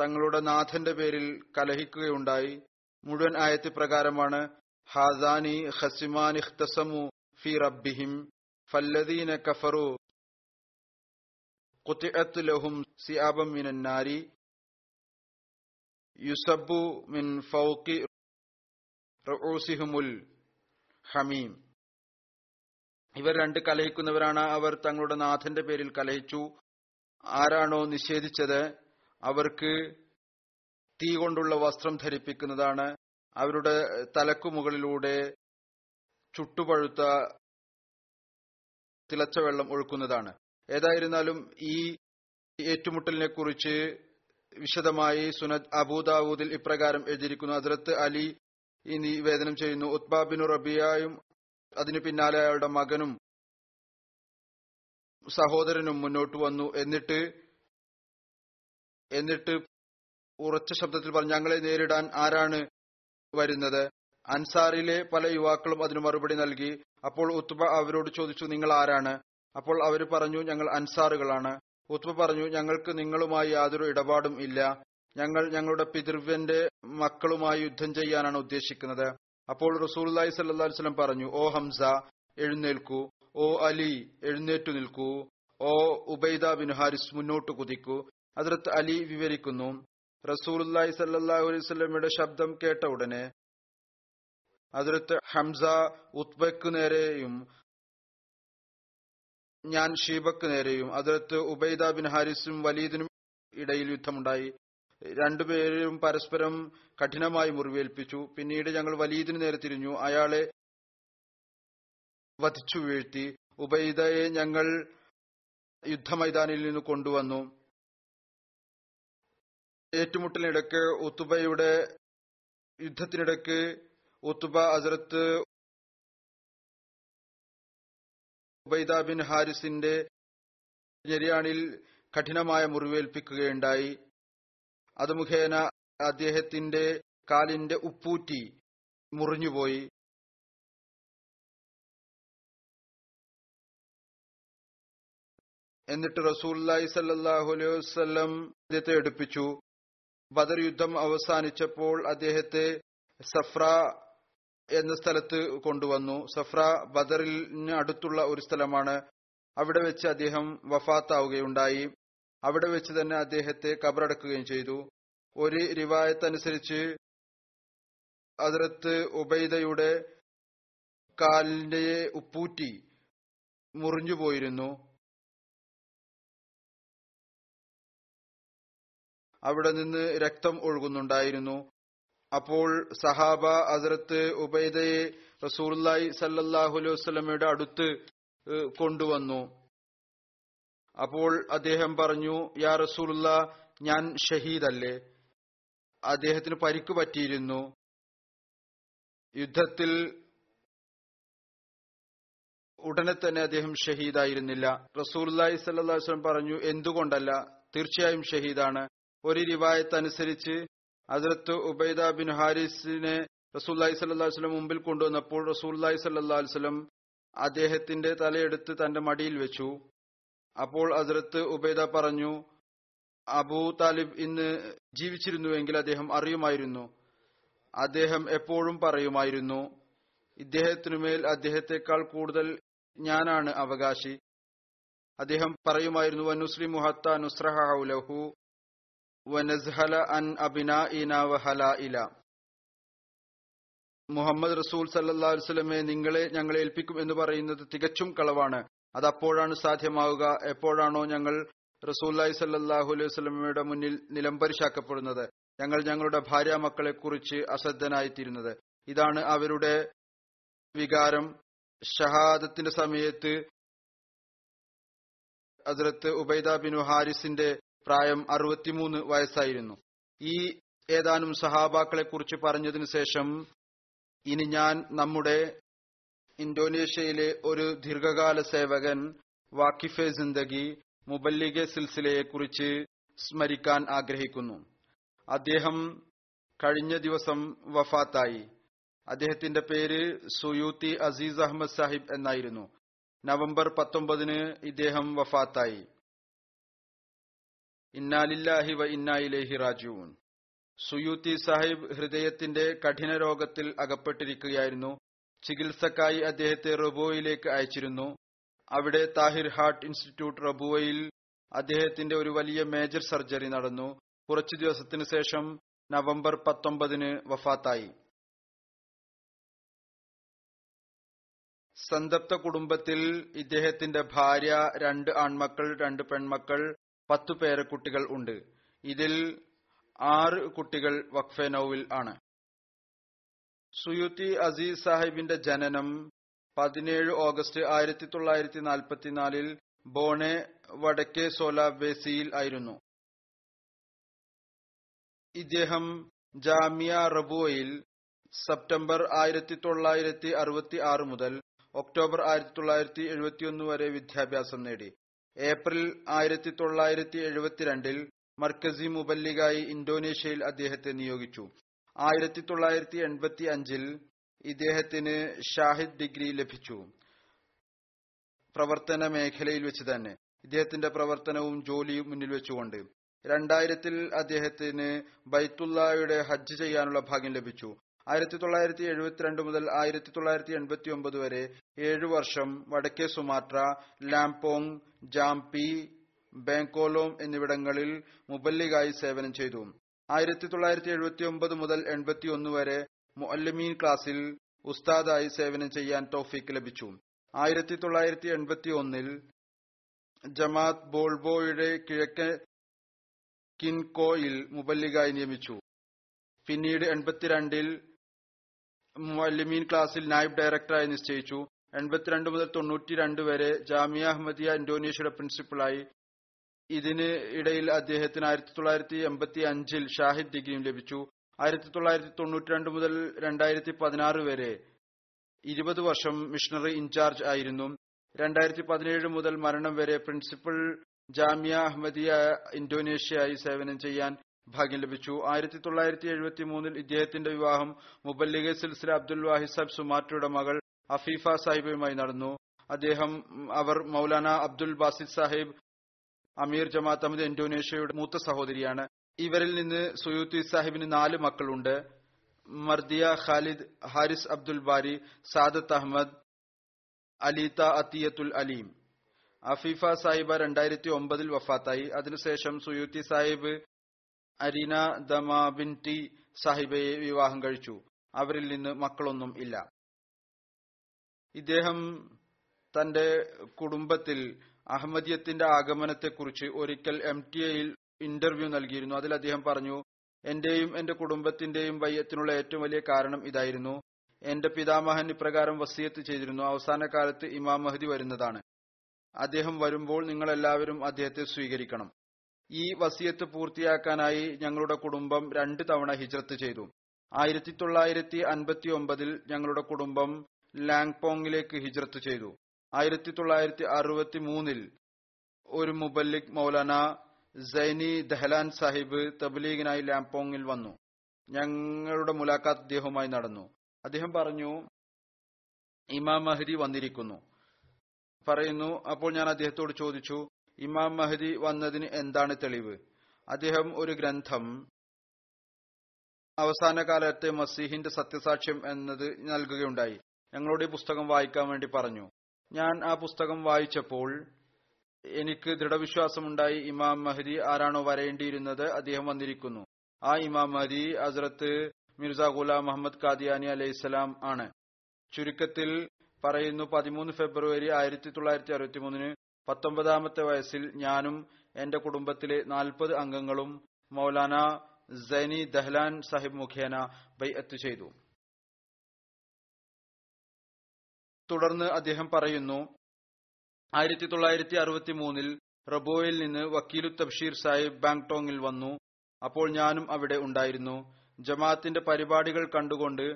തങ്ങളുടെ നാഥന്റെ പേരിൽ കലഹിക്കുകയുണ്ടായി. മുഴുവൻ ആയത്ത് പ്രകാരമാണ് ഹാസാനി ഹസിമാൻ ഇഖ്തസമു ഫി റബ്ബിഹിം. ഫല്ലദീന കഫറു ഖുതിഅത്ത് ലഹും സിയാബം മിനൻ നാരി യുസബു മിൻ ഫൗഖി റുഉസിഹുമുൽ ഹമീം ഇവർ രണ്ട് കലഹിക്കുന്നവരാണ്. അവർ തങ്ങളുടെ നാഥന്റെ പേരിൽ കലഹിച്ചു. ആരാണോ നിഷേധിച്ചത്? അവർക്ക് തീ കൊണ്ടുള്ള വസ്ത്രം ധരിപ്പിക്കുന്നതാണ്. അവരുടെ തലക്കു മുകളിലൂടെ ചുട്ടുപഴുത്ത തിളച്ച വെള്ളം ഒഴുക്കുന്നതാണ്. ഏതായിരുന്നാലും ഈ ഏറ്റുമുട്ടലിനെ കുറിച്ച് വിശദമായി സുനദ് അബൂദാവൂദിൽ ഇപ്രകാരം എഴുതിയിരിക്കുന്നു. ഹസ്രത്ത് അലി ഈ നിവേദനം ചെയ്യുന്നു ഉത്ബാബിനു റബിയായും അതിനു പിന്നാലെ അയാളുടെ മകനും സഹോദരനും മുന്നോട്ട് വന്നു. എന്നിട്ട് എന്നിട്ട് ഉറച്ച ശബ്ദത്തിൽ പറഞ്ഞു ഞങ്ങളെ നേരിടാൻ ആരാണ് വരുന്നത്? അൻസാറിലെ പല യുവാക്കളും അതിന് മറുപടി നൽകി. അപ്പോൾ ഉത്ബ അവരോട് ചോദിച്ചു നിങ്ങൾ ആരാണ്? അപ്പോൾ അവർ പറഞ്ഞു ഞങ്ങൾ അൻസാറുകളാണ്. ഉത്ബ പറഞ്ഞു ഞങ്ങൾക്ക് നിങ്ങളുമായി യാതൊരു ഇടപാടും ഇല്ല. ഞങ്ങൾ ഞങ്ങളുടെ പിതൃവ്യന്റെ മക്കളുമായി യുദ്ധം ചെയ്യാനാണ് ഉദ്ദേശിക്കുന്നത്. അപ്പോൾ റസൂൽല്ലാഹി സല്ലല്ലാഹു അലൈഹി വസല്ലം പറഞ്ഞു ഓ ഹംസ എഴുന്നേൽക്കൂ. ഓ അലി എഴുന്നേറ്റു നിൽക്കൂ. ഓ ഉബൈദ ബിൻ ഹാരിസ് മുന്നോട്ട് കുതിക്കൂ. അതിർത്ത് അലി വിവരിക്കുന്നു. റസൂലുല്ലാഹി സല്ലാഹു അലൈഹി വസല്ലമയുടെ ശബ്ദം കേട്ട ഉടനെ ഹദ്രത്ത് ഹംസ ഉത്ബയ്ക്ക് നേരെയും ഞാൻ ഷീബക്ക് നേരെയും അതിർത്ത് ഉബൈദ ബിൻ ഹാരിസും വലീദിനും ഇടയിൽ യുദ്ധമുണ്ടായി. രണ്ടുപേരും പരസ്പരം കഠിനമായി മുറിവേൽപ്പിച്ചു. പിന്നീട് ഞങ്ങൾ വലീദിന് നേരെ തിരിഞ്ഞു. അയാളെ വധിച്ചു വീഴ്ത്തി. ഉബൈദയെ ഞങ്ങൾ യുദ്ധമൈതാനിൽ നിന്ന് കൊണ്ടുവന്നു. ഏറ്റുമുട്ടലിനിടയ്ക്ക് ഉത്തുബയുടെ യുദ്ധത്തിനിടയ്ക്ക് ഉത്തുബ അസരത്ത് ഉബൈദ ബിൻ ഹാരിസിന്റെ ഞെരിയാണിൽ കഠിനമായ മുറിവേൽപ്പിക്കുകയുണ്ടായി. അത് മുഖേന അദ്ദേഹത്തിന്റെ കാലിന്റെ ഉപ്പൂറ്റി മുറിഞ്ഞുപോയി. എന്നിട്ട് റസൂല്ലായി സല്ലാഹു അലൈഹി വസ്ലം അദ്ദേഹത്തെ എടുപ്പിച്ചു. ബദർ യുദ്ധം അവസാനിച്ചപ്പോൾ അദ്ദേഹത്തെ സഫ്ര എന്ന സ്ഥലത്ത് കൊണ്ടുവന്നു. സഫ്ര ബദറിന് അടുത്തുള്ള ഒരു സ്ഥലമാണ്. അവിടെ വെച്ച് അദ്ദേഹം വഫാത്താവുകയുണ്ടായി. അവിടെ വെച്ച് തന്നെ അദ്ദേഹത്തെ കബറടക്കുകയും ചെയ്തു. ഒരു അനുസരിച്ച് അതിർത്ത് ഉബൈദയുടെ കാലിന്റെ ഉപ്പൂറ്റി മുറിഞ്ഞുപോയിരുന്നു. അവിടെ നിന്ന് രക്തം ഒഴുകുന്നുണ്ടായിരുന്നു. അപ്പോൾ സഹാബ അസരത്ത് ഉബൈദയെ റസൂർലായി സല്ലാഹു അലൈഹി വസ്ലമയുടെ അടുത്ത് കൊണ്ടുവന്നു. അപ്പോൾ അദ്ദേഹം പറഞ്ഞു യാ റസൂലുള്ള ഞാൻ ഷഹീദല്ലേ? അദ്ദേഹത്തിന് പരിക്ക് പറ്റിയിരുന്നു. യുദ്ധത്തിൽ ഉടനെ തന്നെ അദ്ദേഹം ഷഹീദായിരുന്നില്ല. റസൂർലായി സല്ലാസ്ലം പറഞ്ഞു എന്തുകൊണ്ടല്ല? തീർച്ചയായും ഷഹീദാണ്. ഒരു അനുസരിച്ച് ഹസരത്ത് ഉബൈദ ബിൻ ഹാരിസിനെ റസൂല്ലായി സല്ലാ മുമ്പിൽ കൊണ്ടുവന്നപ്പോൾ റസൂല്ലായി സല്ലാ വസ്ലം അദ്ദേഹത്തിന്റെ തലയെടുത്ത് തന്റെ മടിയിൽ വെച്ചു. അപ്പോൾ ഹസരത്ത് ഉബൈദ പറഞ്ഞു അബൂ താലിബ് ഇന്ന് ജീവിച്ചിരുന്നുവെങ്കിൽ അദ്ദേഹം അറിയുമായിരുന്നു. അദ്ദേഹം എപ്പോഴും പറയുമായിരുന്നു ഇദ്ദേഹത്തിനുമേൽ അദ്ദേഹത്തെക്കാൾ കൂടുതൽ ഞാനാണ് അവകാശി. അദ്ദേഹം പറയുമായിരുന്നു വനുസ്ലിം മുഹത്ത നുസ്രഹു വനസ്ഹല അൻ عن വഹല ഇല മുഹമ്മദ് റസൂൽ സല്ലാ വസ്ലമെ നിങ്ങളെ ഞങ്ങളെ ഏൽപ്പിക്കും എന്ന് പറയുന്നത് തികച്ചും കളവാണ്. അത് അപ്പോഴാണ് സാധ്യമാവുക എപ്പോഴാണോ ഞങ്ങൾ റസൂല്ലായി സല്ലാഹു അലൈഹി വസ്ലമയുടെ മുന്നിൽ നിലംപരിശാക്കപ്പെടുന്നത് ഞങ്ങൾ ഞങ്ങളുടെ ഭാര്യ മക്കളെ കുറിച്ച് അശ്രദ്ധനായിത്തീരുന്നത്. ഇതാണ് അവരുടെ വികാരം. ഷഹാദത്തിന്റെ സമയത്ത് അതിർത്ത് ഉബൈദ ബിനു ഹാരിസിന്റെ പ്രായം അറുപത്തിമൂന്ന് വയസ്സായിരുന്നു. ഈ ഏതാനും സഹാബാക്കളെ കുറിച്ച് പറഞ്ഞതിനു ശേഷം ഇനി ഞാൻ നമ്മുടെ ഇന്തോനേഷ്യയിലെ ഒരു ദീർഘകാല സേവകൻ വാക്കിഫെ സിന്ദഗി മുബല്ലിഗെ സിൽസിലയെ കുറിച്ച് സ്മരിക്കാൻ ആഗ്രഹിക്കുന്നു. അദ്ദേഹം കഴിഞ്ഞ ദിവസം വഫാത്തായി. അദ്ദേഹത്തിന്റെ പേര് സുയൂത്തി അസീസ് അഹമ്മദ് സാഹിബ് എന്നായിരുന്നു. നവംബർ പത്തൊമ്പതിന് ഇദ്ദേഹം വഫാത്തായി. ഇന്നാലില്ലാഹി വ ഇന്നായിലേഹി റാജുവൂൻ സുയൂത്തി സാഹിബ് ഹൃദയത്തിന്റെ കഠിന രോഗത്തിൽ അകപ്പെട്ടിരിക്കുകയായിരുന്നു. ചികിത്സക്കായി അദ്ദേഹത്തെ റബോയിലേക്ക് അയച്ചിരുന്നു. അവിടെ താഹിർ ഹാർട്ട് ഇൻസ്റ്റിറ്റ്യൂട്ട് റബുവയിൽ അദ്ദേഹത്തിന്റെ ഒരു വലിയ മേജർ സർജറി നടന്നു. കുറച്ചു ദിവസത്തിന് ശേഷം നവംബർ പത്തൊമ്പതിന് വഫാത്തായി. സന്തപ്ത കുടുംബത്തിൽ ഇദ്ദേഹത്തിന്റെ ഭാര്യ രണ്ട് ആൺമക്കൾ രണ്ട് പെൺമക്കൾ പത്തു പേരക്കുട്ടികൾ ഉണ്ട്. ഇതിൽ ആറ് കുട്ടികൾ വഖഫെ നൌവിൽ ആണ്. സുയുത്തി അസീസ് സാഹിബിന്റെ ജനനം പതിനേഴ് ഓഗസ്റ്റ് ആയിരത്തി തൊള്ളായിരത്തി നാൽപ്പത്തിനാലിൽ ബോണെ വടക്കേ സോലാബേസിയിൽ ആയിരുന്നു. ഇദ്ദേഹം ജാമിയ റബുവയിൽ സെപ്റ്റംബർ ആയിരത്തി തൊള്ളായിരത്തി അറുപത്തി ആറ് മുതൽ ഒക്ടോബർ ആയിരത്തി തൊള്ളായിരത്തി എഴുപത്തിയൊന്ന് വരെ വിദ്യാഭ്യാസം നേടി. ഏപ്രിൽ ആയിരത്തി തൊള്ളായിരത്തി എഴുപത്തിരണ്ടിൽ മർക്കസി മുബല്ലിഗായി ഇന്തോനേഷ്യയിൽ അദ്ദേഹത്തെ നിയോഗിച്ചു. ആയിരത്തി തൊള്ളായിരത്തി എൺപത്തി അഞ്ചിൽ ഇദ്ദേഹത്തിന് ഷാഹിദ് ഡിഗ്രി ലഭിച്ചു. പ്രവർത്തന മേഖലയിൽ വെച്ച് തന്നെ. ഇദ്ദേഹത്തിന്റെ പ്രവർത്തനവും ജോലിയും മുന്നിൽ വെച്ചുകൊണ്ട്. രണ്ടായിരത്തിൽ അദ്ദേഹത്തിന് ബൈത്തുല്ലായുടെ ഹജ്ജ് ചെയ്യാനുള്ള ഭാഗ്യം ലഭിച്ചു. ആയിരത്തി തൊള്ളായിരത്തി എഴുപത്തിരണ്ട് മുതൽ ആയിരത്തി തൊള്ളായിരത്തി എൺപത്തി ഒമ്പത് വരെ ഏഴു വർഷം വടക്കേ സുമാത്ര ലാംപോങ് ജാംപി ബാങ്കോലോം എന്നിവിടങ്ങളിൽ മുബല്ലിഗായി സേവനം ചെയ്തു. ആയിരത്തി തൊള്ളായിരത്തി എഴുപത്തി ഒമ്പത് മുതൽ എൺപത്തി ഒന്ന് വരെ മുഅല്ലിമീൻ ക്ലാസിൽ ഉസ്താദായി സേവനം ചെയ്യാൻ തൗഫീക്ക് ലഭിച്ചു. ആയിരത്തി തൊള്ളായിരത്തി എൺപത്തി ഒന്നിൽ ജമാത്ത് ബോൾബോയുടെ കിഴക്കൻ കിൻകോയിൽ മുബല്ലിഗായി നിയമിച്ചു. പിന്നീട് എൺപത്തിരണ്ടിൽ മുഅല്ലിമീൻ ക്ലാസിൽ നായബ് ഡയറക്ടറായി നിശ്ചയിച്ചു. എൺപത്തിരണ്ട് മുതൽ തൊണ്ണൂറ്റിരണ്ട് വരെ ജാമിയ അഹമ്മദിയ ഇന്തോനേഷ്യയുടെ പ്രിൻസിപ്പളായി. ഇതിന് ഇടയിൽ അദ്ദേഹത്തിന് ആയിരത്തി തൊള്ളായിരത്തി എൺപത്തി അഞ്ചിൽ ഷാഹിദ് ഡിഗ്രിയും ലഭിച്ചു. ആയിരത്തി തൊള്ളായിരത്തി തൊണ്ണൂറ്റിരണ്ട് മുതൽ രണ്ടായിരത്തി പതിനാറ് വരെ ഇരുപത് വർഷം മിഷണറി ഇൻചാർജ് ആയിരുന്നു. രണ്ടായിരത്തി പതിനേഴ് മുതൽ മരണം വരെ പ്രിൻസിപ്പൽ ജാമിയ അഹമ്മദിയ ഇന്തോനേഷ്യയായി സേവനം ചെയ്യാൻ ഭാഗ്യം ലഭിച്ചു. ആയിരത്തി തൊള്ളായിരത്തി എഴുപത്തി മൂന്നിൽ ഇദ്ദേഹത്തിന്റെ വിവാഹം മുബല്ലിഗെ സിൽസില അബ്ദുൽ വാഹിദ് സാബ് സുമാറ്റയുടെ മകൾ അഫീഫ സാഹിബുമായി നടന്നു. അദ്ദേഹം അവർ മൗലാന അബ്ദുൽ ബാസിദ് സാഹിബ് അമീർ ജമാഅത്ത് അഹമ്മദ് ഇന്തോനേഷ്യയുടെ മൂത്ത സഹോദരിയാണ്. ഇവരിൽ നിന്ന് സുയൂത്തി സാഹിബിന് നാല് മക്കളുണ്ട്. മർദിയ ഖാലിദ് ഹാരിസ് അബ്ദുൽ ബാരി സാദത്ത് അഹമ്മദ് അലീത്ത അത്തിയത്തുൽ അലീം. അഫീഫ സാഹിബ രണ്ടായിരത്തി ഒമ്പതിൽ വഫാത്തായി. അതിനുശേഷം സുയൂത്തി സാഹിബ് അരീന ദമാബിൻടി സാഹിബയെ വിവാഹം കഴിച്ചു. അവരിൽ നിന്ന് മക്കളൊന്നും ഇല്ല. ഇദ്ദേഹം തന്റെ കുടുംബത്തിൽ അഹമ്മദിയത്തിന്റെ ആഗമനത്തെക്കുറിച്ച് ഒരിക്കൽ എം ടി എയിൽ ഇന്റർവ്യൂ നൽകിയിരുന്നു. അതിൽ അദ്ദേഹം പറഞ്ഞു എന്റെയും എന്റെ കുടുംബത്തിന്റെയും വയ്യത്തിനുള്ള ഏറ്റവും വലിയ കാരണം ഇതായിരുന്നു. എന്റെ പിതാമഹൻ ഇപ്രകാരം വസിയത്ത് ചെയ്തിരുന്നു. അവസാന കാലത്ത് ഇമാം മഹദി വരുന്നതാണ്. അദ്ദേഹം വരുമ്പോൾ നിങ്ങൾ എല്ലാവരും അദ്ദേഹത്തെ സ്വീകരിക്കണം. ഈ വസിയത്ത് പൂർത്തിയാക്കാനായി ഞങ്ങളുടെ കുടുംബം രണ്ട് തവണ ഹിജ്രത്ത് ചെയ്തു. ആയിരത്തി തൊള്ളായിരത്തി അൻപത്തി ഒമ്പതിൽ ഞങ്ങളുടെ കുടുംബം ലാങ്പോങ്ങിലേക്ക് ഹിജ്രത്ത് ചെയ്തു. ആയിരത്തി തൊള്ളായിരത്തി അറുപത്തി മൂന്നിൽ ഒരു മുബല്ലിക് മൗലാന സൈനി ദഹലാൻ സാഹിബ് തബ്ലീഗിനായി ലാംപോങ്ങിൽ വന്നു. ഞങ്ങളുടെ മുലാഖാത്ത് അദ്ദേഹവുമായി നടന്നു. അദ്ദേഹം പറഞ്ഞു ഇമാം മഹദി വന്നിരിക്കുന്നു. പറയുന്നു അപ്പോൾ ഞാൻ അദ്ദേഹത്തോട് ചോദിച്ചു ഇമാം മഹദി വന്നതിന് എന്താണ് തെളിവ്? അദ്ദേഹം ഒരു ഗ്രന്ഥം അവസാന കാലത്തെ മസീഹിന്റെ സത്യസാക്ഷ്യം എന്നത് നൽകുകയുണ്ടായി. ഞങ്ങളുടെ ഈ പുസ്തകം വായിക്കാൻ വേണ്ടി പറഞ്ഞു. ഞാൻ ആ പുസ്തകം വായിച്ചപ്പോൾ എനിക്ക് ദൃഢവിശ്വാസമുണ്ടായി ഇമാം മഹദി ആരാണോ വരേണ്ടിയിരുന്നത് അദ്ദേഹം വന്നിരിക്കുന്നു. ആ ഇമാം മഹദി ഹസ്രത്ത് മിർസ ഗുലാം മുഹമ്മദ് കാദിയാനി അലൈഹിസ്സലാം ആണ്. ചുരുക്കത്തിൽ പറയുന്നു പതിമൂന്ന് ഫെബ്രുവരി ആയിരത്തി തൊള്ളായിരത്തി അറുപത്തി മൂന്നിന് പത്തൊമ്പതാമത്തെ വയസ്സിൽ ഞാനും എന്റെ കുടുംബത്തിലെ നാൽപ്പത് അംഗങ്ങളും മൗലാന സൈനി ദഹ്ലാൻ സാഹിബ് മുഖേന ബൈഅത്ത് ചെയ്തു. തുടർന്ന് അദ്ദേഹം പറയുന്നു ആയിരത്തി തൊള്ളായിരത്തി അറുപത്തി മൂന്നിൽ റബോയിൽ നിന്ന് വക്കീലു തബ്ഷീർ സാഹിബ് ബാങ്ടോങ്ങിൽ വന്നു. അപ്പോൾ ഞാനും അവിടെ ഉണ്ടായിരുന്നു. ജമാഅത്തിന്റെ പരിപാടികൾ കണ്ടുകൊണ്ട്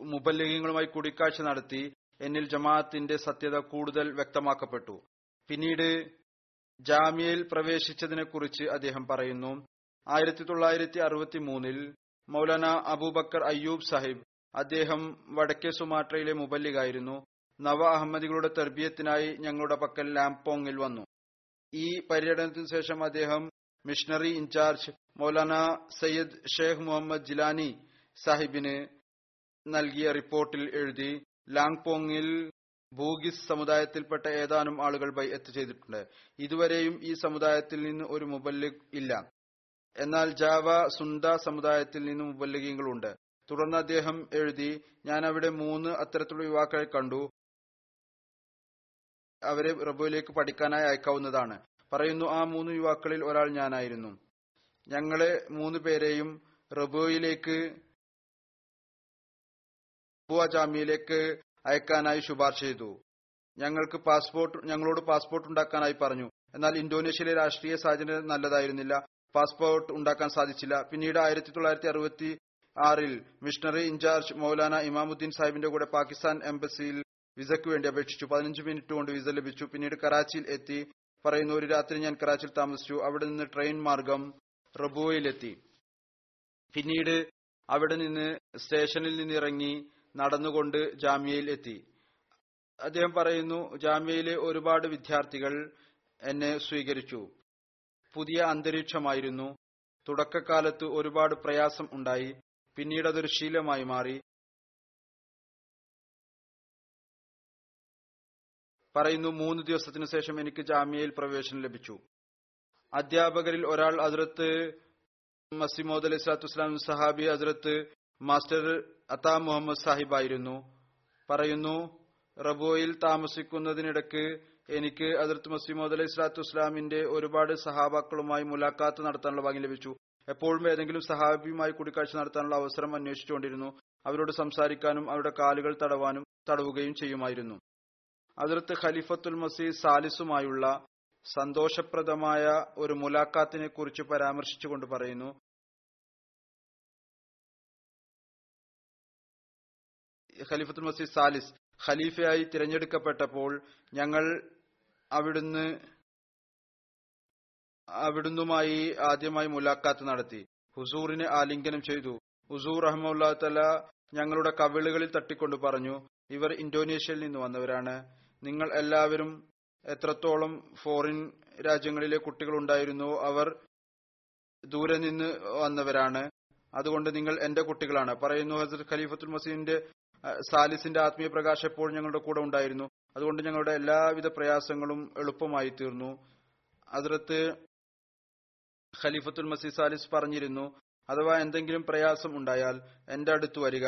മുബല്ലിഗങ്ങളുമായി കൂടിക്കാഴ്ച നടത്തി. എന്നിൽ ജമാഅത്തിന്റെ സത്യത കൂടുതൽ വ്യക്തമാക്കപ്പെട്ടു. പിന്നീട് ജാമ്യയിൽ പ്രവേശിച്ചതിനെക്കുറിച്ച് അദ്ദേഹം പറയുന്നു. ആയിരത്തി തൊള്ളായിരത്തി അറുപത്തി മൂന്നിൽ മൗലാന അബൂബക്കർ അയ്യൂബ് സാഹിബ് അദ്ദേഹം വടക്കേ സുമാട്രയിലെ മുബല്ലിഗായിരുന്നു. നവ അഹമ്മദികളുടെ തെർബിയത്തിനായി ഞങ്ങളുടെ പക്കൽ ലാംപോങ്ങിൽ വന്നു. ഈ പര്യടനത്തിന് ശേഷം അദ്ദേഹം missionary in charge Maulana Sayyid Sheikh Muhammad Jilani സാഹിബിന് നൽകിയ റിപ്പോർട്ടിൽ എഴുതി ലാങ്പോങ്ങിൽ ഭൂഗിസ് സമുദായത്തിൽപ്പെട്ട ഏതാനും ആളുകൾ ബൈഅത്ത് ചെയ്തിട്ടുണ്ട്. ഇതുവരെയും ഈ സമുദായത്തിൽ നിന്ന് ഒരു മുബല്ലിഗ് ഇല്ല. എന്നാൽ ജാവ സുന്ദ സമുദായത്തിൽ നിന്ന് മുബല്ലിഗീങ്ങളുണ്ട്. തുടർന്ന് അദ്ദേഹം എഴുതി ഞാൻ അവിടെ മൂന്ന് അത്തരത്തിലുള്ള യുവാക്കളെ കണ്ടു. അവരെ റബോയിലേക്ക് പഠിക്കാനായി അയക്കാവുന്നതാണ്. പറയുന്നു ആ മൂന്ന് യുവാക്കളിൽ ഒരാൾ ഞാനായിരുന്നു. ഞങ്ങളെ മൂന്ന് പേരെയും റബോയിലേക്ക് ജാമ്യയിലേക്ക് അയക്കാനായി ശുപാർശ ചെയ്തു. ഞങ്ങൾക്ക് പാസ്പോർട്ട് ഞങ്ങളോട് പാസ്പോർട്ട് ഉണ്ടാക്കാനായി പറഞ്ഞു. എന്നാൽ ഇന്തോനേഷ്യയിലെ രാഷ്ട്രീയ സാഹചര്യം നല്ലതായിരുന്നില്ല. പാസ്പോർട്ട് ഉണ്ടാക്കാൻ സാധിച്ചില്ല. പിന്നീട് ആയിരത്തി തൊള്ളായിരത്തി അറുപത്തി ആറിൽ മിഷണറി ഇൻചാർജ് മൗലാന ഇമാമുദ്ദീൻ സാഹിബിന്റെ കൂടെ പാകിസ്ഥാൻ എംബസിയിൽ വിസയ്ക്ക് വേണ്ടി അപേക്ഷിച്ചു. പതിനഞ്ച് മിനിറ്റ് കൊണ്ട് വിസ ലഭിച്ചു. പിന്നീട് കറാച്ചിയിൽ എത്തി. പറയുന്ന ഒരു രാത്രി ഞാൻ കറാച്ചിയിൽ താമസിച്ചു. അവിടെ നിന്ന് ട്രെയിൻ മാർഗം റബുവയിലെത്തി. പിന്നീട് അവിടെ നിന്ന് സ്റ്റേഷനിൽ നിന്ന് ഇറങ്ങി നടന്നുകൊണ്ട് ജാമ്യയിൽ എത്തി. അദ്ദേഹം പറയുന്നു ജാമ്യയിലെ ഒരുപാട് വിദ്യാർത്ഥികൾ എന്നെ സ്വീകരിച്ചു. പുതിയ അന്തരീക്ഷമായിരുന്നു. തുടക്കകാലത്ത് ഒരുപാട് പ്രയാസം ഉണ്ടായി. പിന്നീട് അതൊരു ശീലമായി മാറി. പറയുന്നു മൂന്ന് ദിവസത്തിനു ശേഷം എനിക്ക് ജാമ്യയിൽ പ്രവേശനം ലഭിച്ചു. അധ്യാപകരിൽ ഒരാൾ അതിർത്ത് മസിമോദ് അലി സ്വലാത്തു വസ്സലാം സഹാബി ഹസ്രത്ത് മാസ്റ്റർ അത്താ മുഹമ്മദ് സാഹിബ് ആയിരുന്നു. പറയുന്നു റബോയിൽ താമസിക്കുന്നതിനിടക്ക് എനിക്ക് അതിർത്ത് മസീമോദ് അലൈഹി സ്വലാത്തു ഇസ്ലാമിന്റെ ഒരുപാട് സഹാബാക്കളുമായി മുലാഖാത്ത് നടത്താനുള്ള ഭാഗ്യം ലഭിച്ചു. എപ്പോഴും ഏതെങ്കിലും സഹാബിയുമായി കൂടിക്കാഴ്ച നടത്താനുള്ള അവസരം അന്വേഷിച്ചുകൊണ്ടിരുന്നു. അവരോട് സംസാരിക്കാനും അവരുടെ കാലുകൾ തടവാനും തടവുകയും ചെയ്യുമായിരുന്നു. അതിർത്ത് ഖലീഫത്തുൽ മസീദ് സാലിസുമായുള്ള സന്തോഷപ്രദമായ ഒരു മുലാഖാത്തിനെ കുറിച്ച് പരാമർശിച്ചുകൊണ്ട് പറയുന്നു ഖലീഫത്തുൽ മസീദ് സാലിസ് ഖലീഫയായി തിരഞ്ഞെടുക്കപ്പെട്ടപ്പോൾ ഞങ്ങൾ അവിടുന്ന് അവിടുന്നുമായി ആദ്യമായി മുലാഖാത്ത് നടത്തി. ഹുസൂറിനെ ആലിംഗനം ചെയ്തു. ഹുസൂർ റഹ്മുല്ലാ ഞങ്ങളുടെ കവിളുകളിൽ തട്ടിക്കൊണ്ട് പറഞ്ഞു ഇവർ ഇന്തോനേഷ്യയിൽ നിന്ന് വന്നവരാണ്. നിങ്ങൾ എല്ലാവരും എത്രത്തോളം ഫോറിൻ രാജ്യങ്ങളിലെ കുട്ടികൾ ഉണ്ടായിരുന്നോ അവർ ദൂരെ നിന്ന് വന്നവരാണ്. അതുകൊണ്ട് നിങ്ങൾ എന്റെ കുട്ടികളാണ്. പറയുന്നു ഹസരത് ഖലീഫത്തുൽ മസീദിന്റെ സാലിസിന്റെ ആത്മീയ പ്രകാശം എപ്പോഴും ഞങ്ങളുടെ കൂടെ ഉണ്ടായിരുന്നു. അതുകൊണ്ട് ഞങ്ങളുടെ എല്ലാവിധ പ്രയാസങ്ങളും എളുപ്പമായി തീർന്നു. അതിർത്ത് ഖലീഫത്തുൽ മസീദ് സാലിസ് പറഞ്ഞിരുന്നു അഥവാ എന്തെങ്കിലും പ്രയാസം ഉണ്ടായാൽ എന്റെ അടുത്ത് വരിക.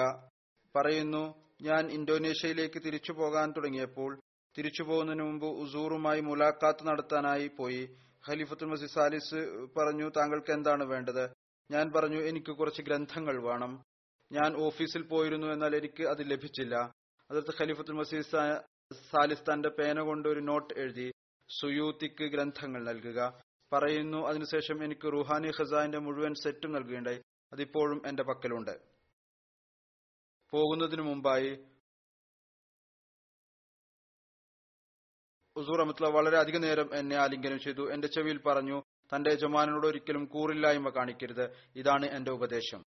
പറയുന്നു ഞാൻ ഇന്തോനേഷ്യയിലേക്ക് തിരിച്ചു പോകാൻ തുടങ്ങിയപ്പോൾ തിരിച്ചു പോകുന്നതിന് മുമ്പ് ഉസൂറുമായി മുലാഖാത്ത് നടത്താനായി പോയി. ഖലീഫത്തുൽ മസീദ് സാലിസ് പറഞ്ഞു താങ്കൾക്ക് എന്താണ് വേണ്ടത്? ഞാൻ പറഞ്ഞു എനിക്ക് കുറച്ച് ഗ്രന്ഥങ്ങൾ വേണം. ഞാൻ ഓഫീസിൽ പോയിരുന്നു എന്നാൽ എനിക്ക് അത് ലഭിച്ചില്ല. അതിർത്ത് ഖലീഫത്തുൽ മസീദ് സാലിസ് തന്റെ പേന കൊണ്ട് ഒരു നോട്ട് എഴുതി സുയൂത്തിക്ക് ഗ്രന്ഥങ്ങൾ നൽകുക. പറയുന്നു അതിനുശേഷം എനിക്ക് റുഹാനി ഖസാന്റെ മുഴുവൻ സെറ്റും നൽകുകയുണ്ടായി. അതിപ്പോഴും എന്റെ പക്കലുണ്ട്. പോകുന്നതിനു മുമ്പായി ഉസൂർ അമിത്ല വളരെ അധികം നേരം എന്നെ ആലിംഗനം ചെയ്തു. എന്റെ ചെവിയിൽ പറഞ്ഞു തന്റെ യജമാനോട് ഒരിക്കലും കൂറില്ലായ്മ കാണിക്കരുത്. ഇതാണ് എന്റെ ഉപദേശം.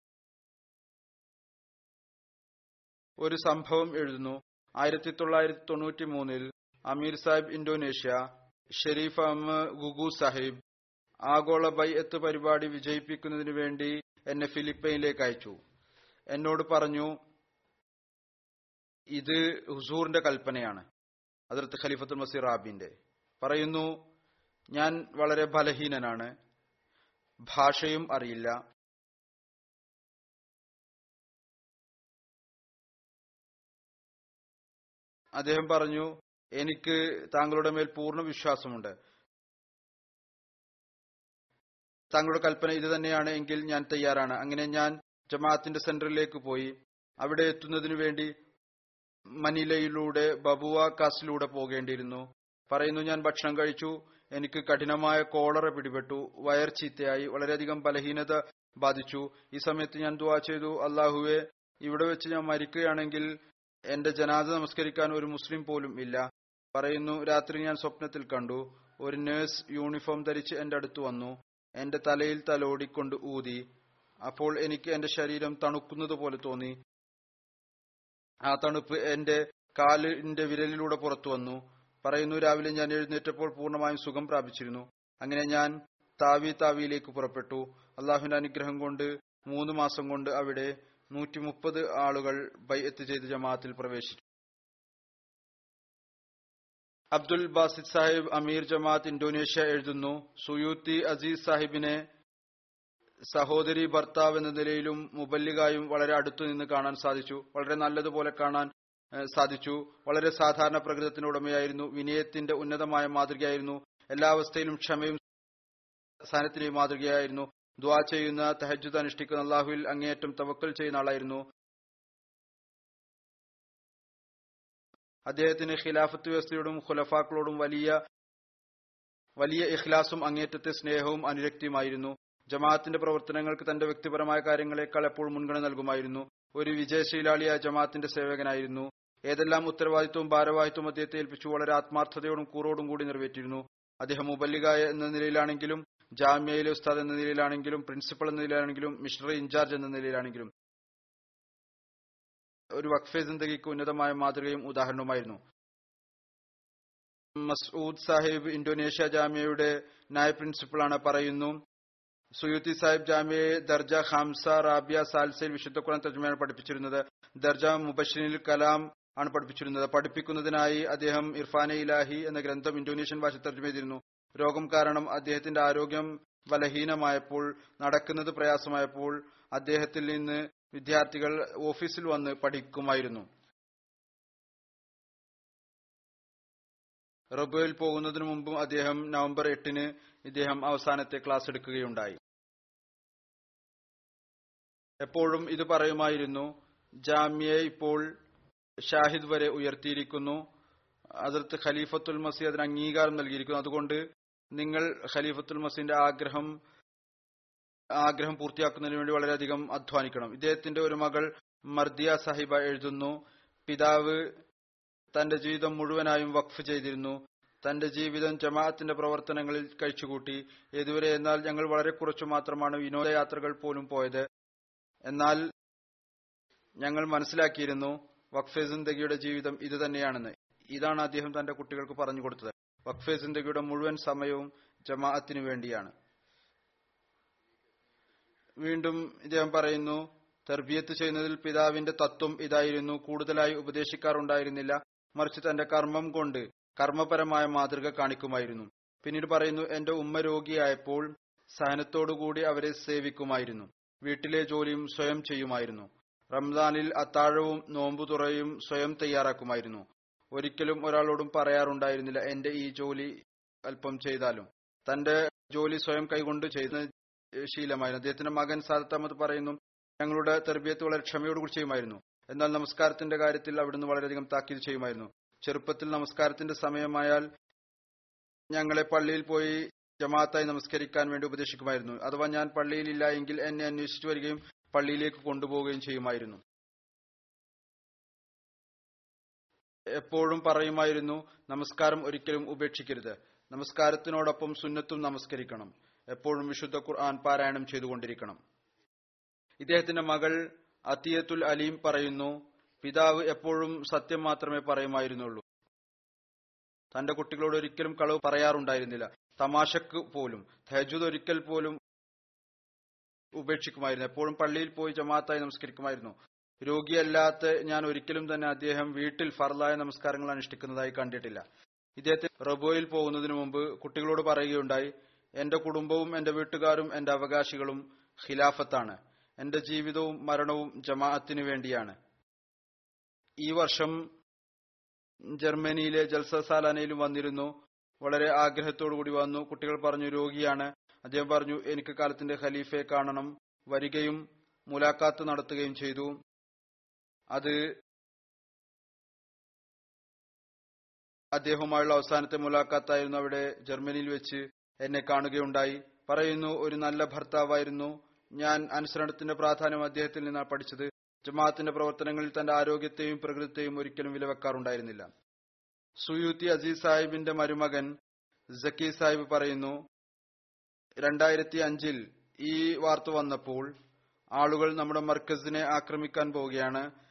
ഒരു സംഭവം എഴുതുന്നു. ആയിരത്തി തൊള്ളായിരത്തി തൊണ്ണൂറ്റി മൂന്നിൽ Amir Sahib Indonesia Sharif Gugu Sahib ആഗോള ബൈഅത്ത് പരിപാടി വിജയിപ്പിക്കുന്നതിന് വേണ്ടി എന്നെ ഫിലിപ്പൈനിലേക്ക് അയച്ചു. എന്നോട് പറഞ്ഞു ഇത് ഹുസൂറിന്റെ കൽപ്പനയാണ്. അതിർത്ത് ഖലീഫത്തുൽ മസീർ റാബിന്റെ. പറയുന്നു ഞാൻ വളരെ ബലഹീനനാണ്. ഭാഷയും അറിയില്ല. അദ്ദേഹം പറഞ്ഞു എനിക്ക് താങ്കളുടെ മേൽ പൂർണ വിശ്വാസമുണ്ട്. താങ്കളുടെ കൽപ്പന ഇത് തന്നെയാണ് എങ്കിൽ ഞാൻ തയ്യാറാണ്. അങ്ങനെ ഞാൻ ജമാഅത്തിന്റെ സെന്ററിലേക്ക് പോയി. അവിടെ എത്തുന്നതിനു വേണ്ടി മനിലയിലൂടെ ബബുവ കാസിലൂടെ പോകേണ്ടിയിരുന്നു. പറയുന്നു ഞാൻ ഭക്ഷണം കഴിച്ചു. എനിക്ക് കഠിനമായ കോളറ പിടിപെട്ടു. വയർ ചീത്തയായി. വളരെയധികം ബലഹീനത ബാധിച്ചു. ഈ സമയത്ത് ഞാൻ ദുവാ ചെയ്തു. അള്ളാഹുവെ ഇവിടെ വെച്ച് ഞാൻ മരിക്കുകയാണെങ്കിൽ എന്റെ ജനാദ നമസ്കരിക്കാൻ ഒരു മുസ്ലിം പോലും ഇല്ല. പറയുന്നു രാത്രി ഞാൻ സ്വപ്നത്തിൽ കണ്ടു. ഒരു നേഴ്സ് യൂണിഫോം ധരിച്ച് എന്റെ അടുത്ത് വന്നു. എന്റെ തലയിൽ തലോടിക്കൊണ്ട് ഊതി. അപ്പോൾ എനിക്ക് എന്റെ ശരീരം തണുക്കുന്നത് പോലെ തോന്നി. ആ തണുപ്പ് എന്റെ കാലിന്റെ വിരലിലൂടെ പുറത്തു വന്നു. പറയുന്നു രാവിലെ ഞാൻ എഴുന്നേറ്റപ്പോൾ പൂർണമായും സുഖം പ്രാപിച്ചിരുന്നു. അങ്ങനെ ഞാൻ താവി താവിയിലേക്ക് പുറപ്പെട്ടു. അള്ളാഹുവിന്റെ അനുഗ്രഹം കൊണ്ട് മൂന്ന് മാസം കൊണ്ട് അവിടെ നൂറ്റി മുപ്പത് ആളുകൾ ബൈഅത്ത് ചെയ്ത് ജമാഅത്തിൽ പ്രവേശിച്ചു. Abdul Basit Sahib Amir Jamaat Indonesia എഴുതുന്നു സുയൂത്തി അസീസ് സാഹിബിനെ സഹോദരി ഭർത്താവ് എന്ന നിലയിലും മുബല്ലികായും വളരെ അടുത്തു നിന്ന് കാണാൻ സാധിച്ചു. വളരെ നല്ലതുപോലെ കാണാൻ സാധിച്ചു. വളരെ സാധാരണ പ്രകൃതത്തിന്റെ ഉടമയായിരുന്നു. വിനയത്തിന്റെ ഉന്നതമായ മാതൃകയായിരുന്നു. എല്ലാ അവസ്ഥയിലും ക്ഷമയും സഹനത്തിന്റെയും മാതൃകയായിരുന്നു. ദ്വാ ചെയ്യുന്ന തഹജുദ് അനുഷ്ഠിക്കുന്ന അള്ളാഹുവിൽ അങ്ങേയറ്റം തവക്കൽ ചെയ്യുന്ന ആളായിരുന്നു. അദ്ദേഹത്തിന് ഖിലാഫത്ത് വ്യവസ്ഥയോടും ഖുലഫാക്കളോടും വലിയ വലിയ ഇഖ്ലാസും അങ്ങേറ്റത്തെ സ്നേഹവും അനുരക്തിയുമായിരുന്നു. ജമാഅത്തിന്റെ പ്രവർത്തനങ്ങൾക്ക് തന്റെ വ്യക്തിപരമായ കാര്യങ്ങളെക്കാൾ എപ്പോഴും മുൻഗണന നൽകുമായിരുന്നു. ഒരു വിജയശീലാളിയായ ജമാഅത്തിന്റെ സേവകനായിരുന്നു. ഏതെല്ലാം ഉത്തരവാദിത്വവും ഭാരവാഹിത്വവും അദ്ദേഹത്തെ ഏൽപ്പിച്ചു വളരെ ആത്മാർത്ഥതയോടും കൂറോടും കൂടി നിറവേറ്റിയിരുന്നു. അദ്ദേഹം മുബല്ലിക എന്ന നിലയിലാണെങ്കിലും ജാമ്യയിലെ ഉസ്താദ് എന്ന നിലയിലാണെങ്കിലും പ്രിൻസിപ്പൽ എന്ന നിലയിലാണെങ്കിലും മിഷണറി ഇൻചാർജ് എന്ന നിലയിലാണെങ്കിലും ഒരു വഖഫെ സിന്ദഗിക്ക് ഉന്നതമായ മാതൃകയും ഉദാഹരണവുമായിരുന്നു. മസൂദ് സാഹിബ് ഇന്തോനേഷ്യ ജാമ്യയുടെ നായ പ്രിൻസിപ്പളാണ് പറയുന്നു. സുയൂത്തി സാഹിബ് ജാമ്യയെ ദർജ ഖാംസ റാബിയ സാൽസയിൽ വിശുദ്ധ ഖുറാൻ തജ്മയാണ് പഠിപ്പിച്ചിരുന്നത്. ദർജ മുബഷിനിൽ കലാം ആണ് പഠിപ്പിച്ചിരുന്നത്. പഠിപ്പിക്കുന്നതിനായി അദ്ദേഹം ഇർഫാനെ ഇലാഹി എന്ന ഗ്രന്ഥം ഇന്തോനേഷ്യൻ ഭാഷ ചെയ്തിരുന്നു. രോഗം കാരണം അദ്ദേഹത്തിന്റെ ആരോഗ്യം ബലഹീനമായപ്പോൾ നടക്കുന്നത് പ്രയാസമായപ്പോൾ അദ്ദേഹത്തിൽ നിന്ന് വിദ്യാർത്ഥികൾ ഓഫീസിൽ വന്ന് പഠിക്കുമായിരുന്നു. റബുവിൽ പോകുന്നതിനു മുമ്പും അദ്ദേഹം നവംബർ എട്ടിന് ഇദ്ദേഹം അവസാനത്തെ ക്ലാസ് എടുക്കുകയുണ്ടായി. എപ്പോഴും ഇത് പറയുമായിരുന്നു ജാമ്യയെ ഇപ്പോൾ ഷാഹിദ് വരെ ഉയർത്തിയിരിക്കുന്നു. അതിർത്ത് ഖലീഫത്തുൽ മസി അംഗീകാരം നൽകിയിരിക്കുന്നു. അതുകൊണ്ട് നിങ്ങൾ ഖലീഫത്തുൽ മസീന്റെ ആഗ്രഹം ആഗ്രഹം പൂർത്തിയാക്കുന്നതിന് വേണ്ടി വളരെയധികം അധ്വാനിക്കണം. ഇദ്ദേഹത്തിന്റെ ഒരു മകൾ മർദിയ സാഹിബ എഴുതുന്നു. പിതാവ് തന്റെ ജീവിതം മുഴുവനായും വഖഫ് ചെയ്തിരുന്നു. തന്റെ ജീവിതം ജമാഅത്തിന്റെ പ്രവർത്തനങ്ങളിൽ കഴിച്ചുകൂട്ടി. ഇതുവരെ എന്നാൽ ഞങ്ങൾ വളരെ കുറച്ചു മാത്രമാണ് വിനോദയാത്രകൾ പോലും പോയത്. എന്നാൽ ഞങ്ങൾ മനസ്സിലാക്കിയിരുന്നു വഖഫെ സിന്ദഗിയുടെ ജീവിതം ഇത് തന്നെയാണെന്ന്. ഇതാണ് അദ്ദേഹം തന്റെ കുട്ടികൾക്ക് പറഞ്ഞു കൊടുത്തത്. വഖഫെ സിന്ദഗിയുടെ മുഴുവൻ സമയവും ജമാഅത്തിനു വേണ്ടിയാണ്. വീണ്ടും ഇദ്ദേഹം പറയുന്നു തെർബിയത്ത് ചെയ്യുന്നതിൽ പിതാവിന്റെ തത്വം ഇതായിരുന്നു. കൂടുതലായി ഉപദേശിക്കാറുണ്ടായിരുന്നില്ല. മറിച്ച് തന്റെ കർമ്മം കൊണ്ട് കർമ്മപരമായ മാതൃക കാണിക്കുമായിരുന്നു. പിന്നീട് പറയുന്നു എന്റെ ഉമ്മ രോഗിയായപ്പോൾ സഹനത്തോടുകൂടി അവരെ സേവിക്കുമായിരുന്നു. വീട്ടിലെ ജോലിയും സ്വയം ചെയ്യുമായിരുന്നു. റംസാനിൽ അത്താഴവും നോമ്പു തുറയും സ്വയം തയ്യാറാക്കുമായിരുന്നു. ഒരിക്കലും ഒരാളോടും പറയാറുണ്ടായിരുന്നില്ല എന്റെ ഈ ജോലി അല്പം ചെയ്താലും. തന്റെ ജോലി സ്വയം കൈകൊണ്ട് ചെയ്യുന്ന ശീലമായിരുന്നു. അദ്ദേഹത്തിന്റെ മകൻ സാദത്ത് അഹമ്മദ് പറയുന്നു ഞങ്ങളുടെ തെർബിയത്ത് വളരെ ക്ഷമയോടുകൂടി ചെയ്യുമായിരുന്നു. എന്നാൽ നമസ്കാരത്തിന്റെ കാര്യത്തിൽ അവിടുന്ന് വളരെയധികം താക്കീത് ചെയ്യുമായിരുന്നു. ചെറുപ്പത്തിൽ നമസ്കാരത്തിന്റെ സമയമായാൽ ഞങ്ങളെ പള്ളിയിൽ പോയി ജമാഅത്തായി നമസ്കരിക്കാൻ വേണ്ടി ഉപദേശിക്കുമായിരുന്നു. അഥവാ ഞാൻ പള്ളിയിൽ ഇല്ല എങ്കിൽ എന്നെ അന്വേഷിച്ചു വരികയും പള്ളിയിലേക്ക് കൊണ്ടുപോവുകയും ചെയ്യുമായിരുന്നു. എപ്പോഴും പറയുമായിരുന്നു നമസ്കാരം ഒരിക്കലും ഉപേക്ഷിക്കരുത്. നമസ്കാരത്തിനോടൊപ്പം സുന്നത്തും നമസ്കരിക്കണം. എപ്പോഴും വിശുദ്ധ ഖുർആൻ പാരായണം ചെയ്തുകൊണ്ടിരിക്കണം. ഇദ്ദേഹത്തിന്റെ മകൾ അത്തിയത്തുൽ അലീം പറയുന്നു പിതാവ് എപ്പോഴും സത്യം മാത്രമേ പറയുമായിരുന്നുള്ളൂ. തന്റെ കുട്ടികളോട് ഒരിക്കലും കളവ് പറയാറുണ്ടായിരുന്നില്ല. തമാശക്ക് പോലും തഹജുദ് ഒരിക്കൽ പോലും ഉപേക്ഷിക്കുമായിരുന്നു. എപ്പോഴും പള്ളിയിൽ പോയി ജമാഅത്തായി നമസ്കരിക്കുമായിരുന്നു. രോഗിയല്ലാത്ത ഞാൻ ഒരിക്കലും തന്നെ അദ്ദേഹം വീട്ടിൽ ഫർലായ നമസ്കാരങ്ങൾ അനുഷ്ഠിക്കുന്നതായി കണ്ടിട്ടില്ല. ഇദ്ദേഹത്തെ റബോയിൽ പോകുന്നതിന് മുമ്പ് കുട്ടികളോട് പറയുകയുണ്ടായി എന്റെ കുടുംബവും എന്റെ വീട്ടുകാരും എന്റെ അവകാശികളും ഖിലാഫത്താണ്. എന്റെ ജീവിതവും മരണവും ജമാഅത്തിനു വേണ്ടിയാണ്. ഈ വർഷം ജർമ്മനിയിലെ ജൽസ സാലാനയിലും വന്നിരുന്നു. വളരെ ആഗ്രഹത്തോടുകൂടി വന്നു. കുട്ടികൾ പറഞ്ഞു രോഗിയാണ്. അദ്ദേഹം പറഞ്ഞു എനിക്ക് കാലത്തിന്റെ ഖലീഫയെ കാണണം. വരികയും മുലാഖാത്ത് നടത്തുകയും ചെയ്തു. അത് അദ്ദേഹവുമായുള്ള അവസാനത്തെ മുലാഖാത്തായിരുന്നു അവിടെ ജർമ്മനിയിൽ വെച്ച് എന്നെ കാണുകയുണ്ടായി. പറയുന്നു ഒരു നല്ല ഭർത്താവായിരുന്നു. ഞാൻ അനുസരണത്തിന്റെ പ്രാധാന്യം അദ്ദേഹത്തിൽ നിന്നാണ് പഠിച്ചത്. ജമാഅത്തിന്റെ പ്രവർത്തനങ്ങളിൽ തന്റെ ആരോഗ്യത്തെയും പ്രകൃതിയെയും ഒരിക്കലും വിലവെക്കാറുണ്ടായിരുന്നില്ല. സുയൂത്തി അസീസ് സാഹിബിന്റെ മരുമകൻ ജക്കി സാഹിബ് പറയുന്നു രണ്ടായിരത്തി അഞ്ചിൽ ഈ വാർത്ത വന്നപ്പോൾ ആളുകൾ നമ്മുടെ മർക്കസിനെ ആക്രമിക്കാൻ പോവുകയാണ്.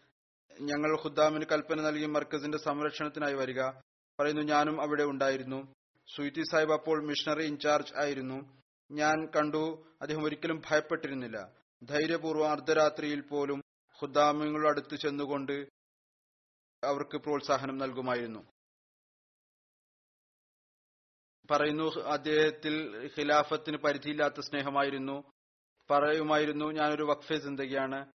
ഞങ്ങൾ ഖുദ്ദാമിന് കൽപ്പന നൽകി മർക്കസിന്റെ സംരക്ഷണത്തിനായി വരിക. പറയുന്നു ഞാനും അവിടെ ഉണ്ടായിരുന്നു. സുയിത്തി സാഹിബ് അപ്പോൾ മിഷണറി ഇൻചാർജ് ആയിരുന്നു. ഞാൻ കണ്ടു അദ്ദേഹം ഒരിക്കലും ഭയപ്പെട്ടിരുന്നില്ല. ധൈര്യപൂർവം അർദ്ധരാത്രിയിൽ പോലും ഖുദ്ദാമിങ്ങളുടെ അടുത്ത് ചെന്നുകൊണ്ട് അവർക്ക് പ്രോത്സാഹനം നൽകുമായിരുന്നു. പറയുന്നു അദ്ദേഹത്തിൽ ഖിലാഫത്തിന് പരിധിയില്ലാത്ത സ്നേഹമായിരുന്നു. പറയുമായിരുന്നു ഞാനൊരു വഖഫെ സിന്ദഗിയാണ്.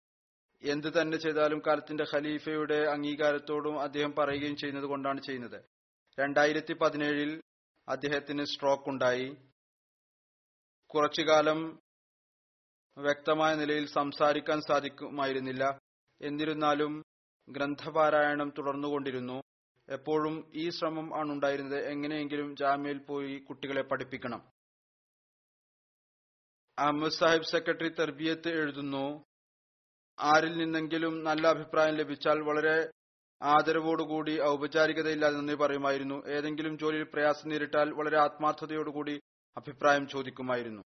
എന്ത് തന്നെ ചെയ്താലും കാലത്തിന്റെ ഖലീഫയുടെ അംഗീകാരത്തോടും അദ്ദേഹം പറയുകയും ചെയ്യുന്നത് കൊണ്ടാണ് ചെയ്യുന്നത്. രണ്ടായിരത്തി പതിനേഴിൽ അദ്ദേഹത്തിന് സ്ട്രോക്ക് ഉണ്ടായി. കുറച്ചുകാലം വ്യക്തമായ നിലയിൽ സംസാരിക്കാൻ സാധിക്കുമായിരുന്നില്ല. എന്നിരുന്നാലും ഗ്രന്ഥപാരായണം തുടർന്നുകൊണ്ടിരുന്നു. എപ്പോഴും ഈ ശ്രമം ആണ് ഉണ്ടായിരുന്നത്. എങ്ങനെയെങ്കിലും ജാമ്യയിൽ പോയി കുട്ടികളെ പഠിപ്പിക്കണം. അഹമ്മദ് സാഹിബ് സെക്രട്ടറി തർബിയത്ത് എഴുതുന്നു ആരിൽ നിന്നെങ്കിലും നല്ല അഭിപ്രായം ലഭിച്ചാൽ വളരെ ആദരവോടുകൂടി ഔപചാരികതയില്ലാതെ നന്ദി പറയുമായിരുന്നു. ഏതെങ്കിലും ജോലിയിൽ പ്രയാസം നേരിട്ടാൽ വളരെ ആത്മാർത്ഥതയോടുകൂടി അഭിപ്രായം ചോദിക്കുമായിരുന്നു.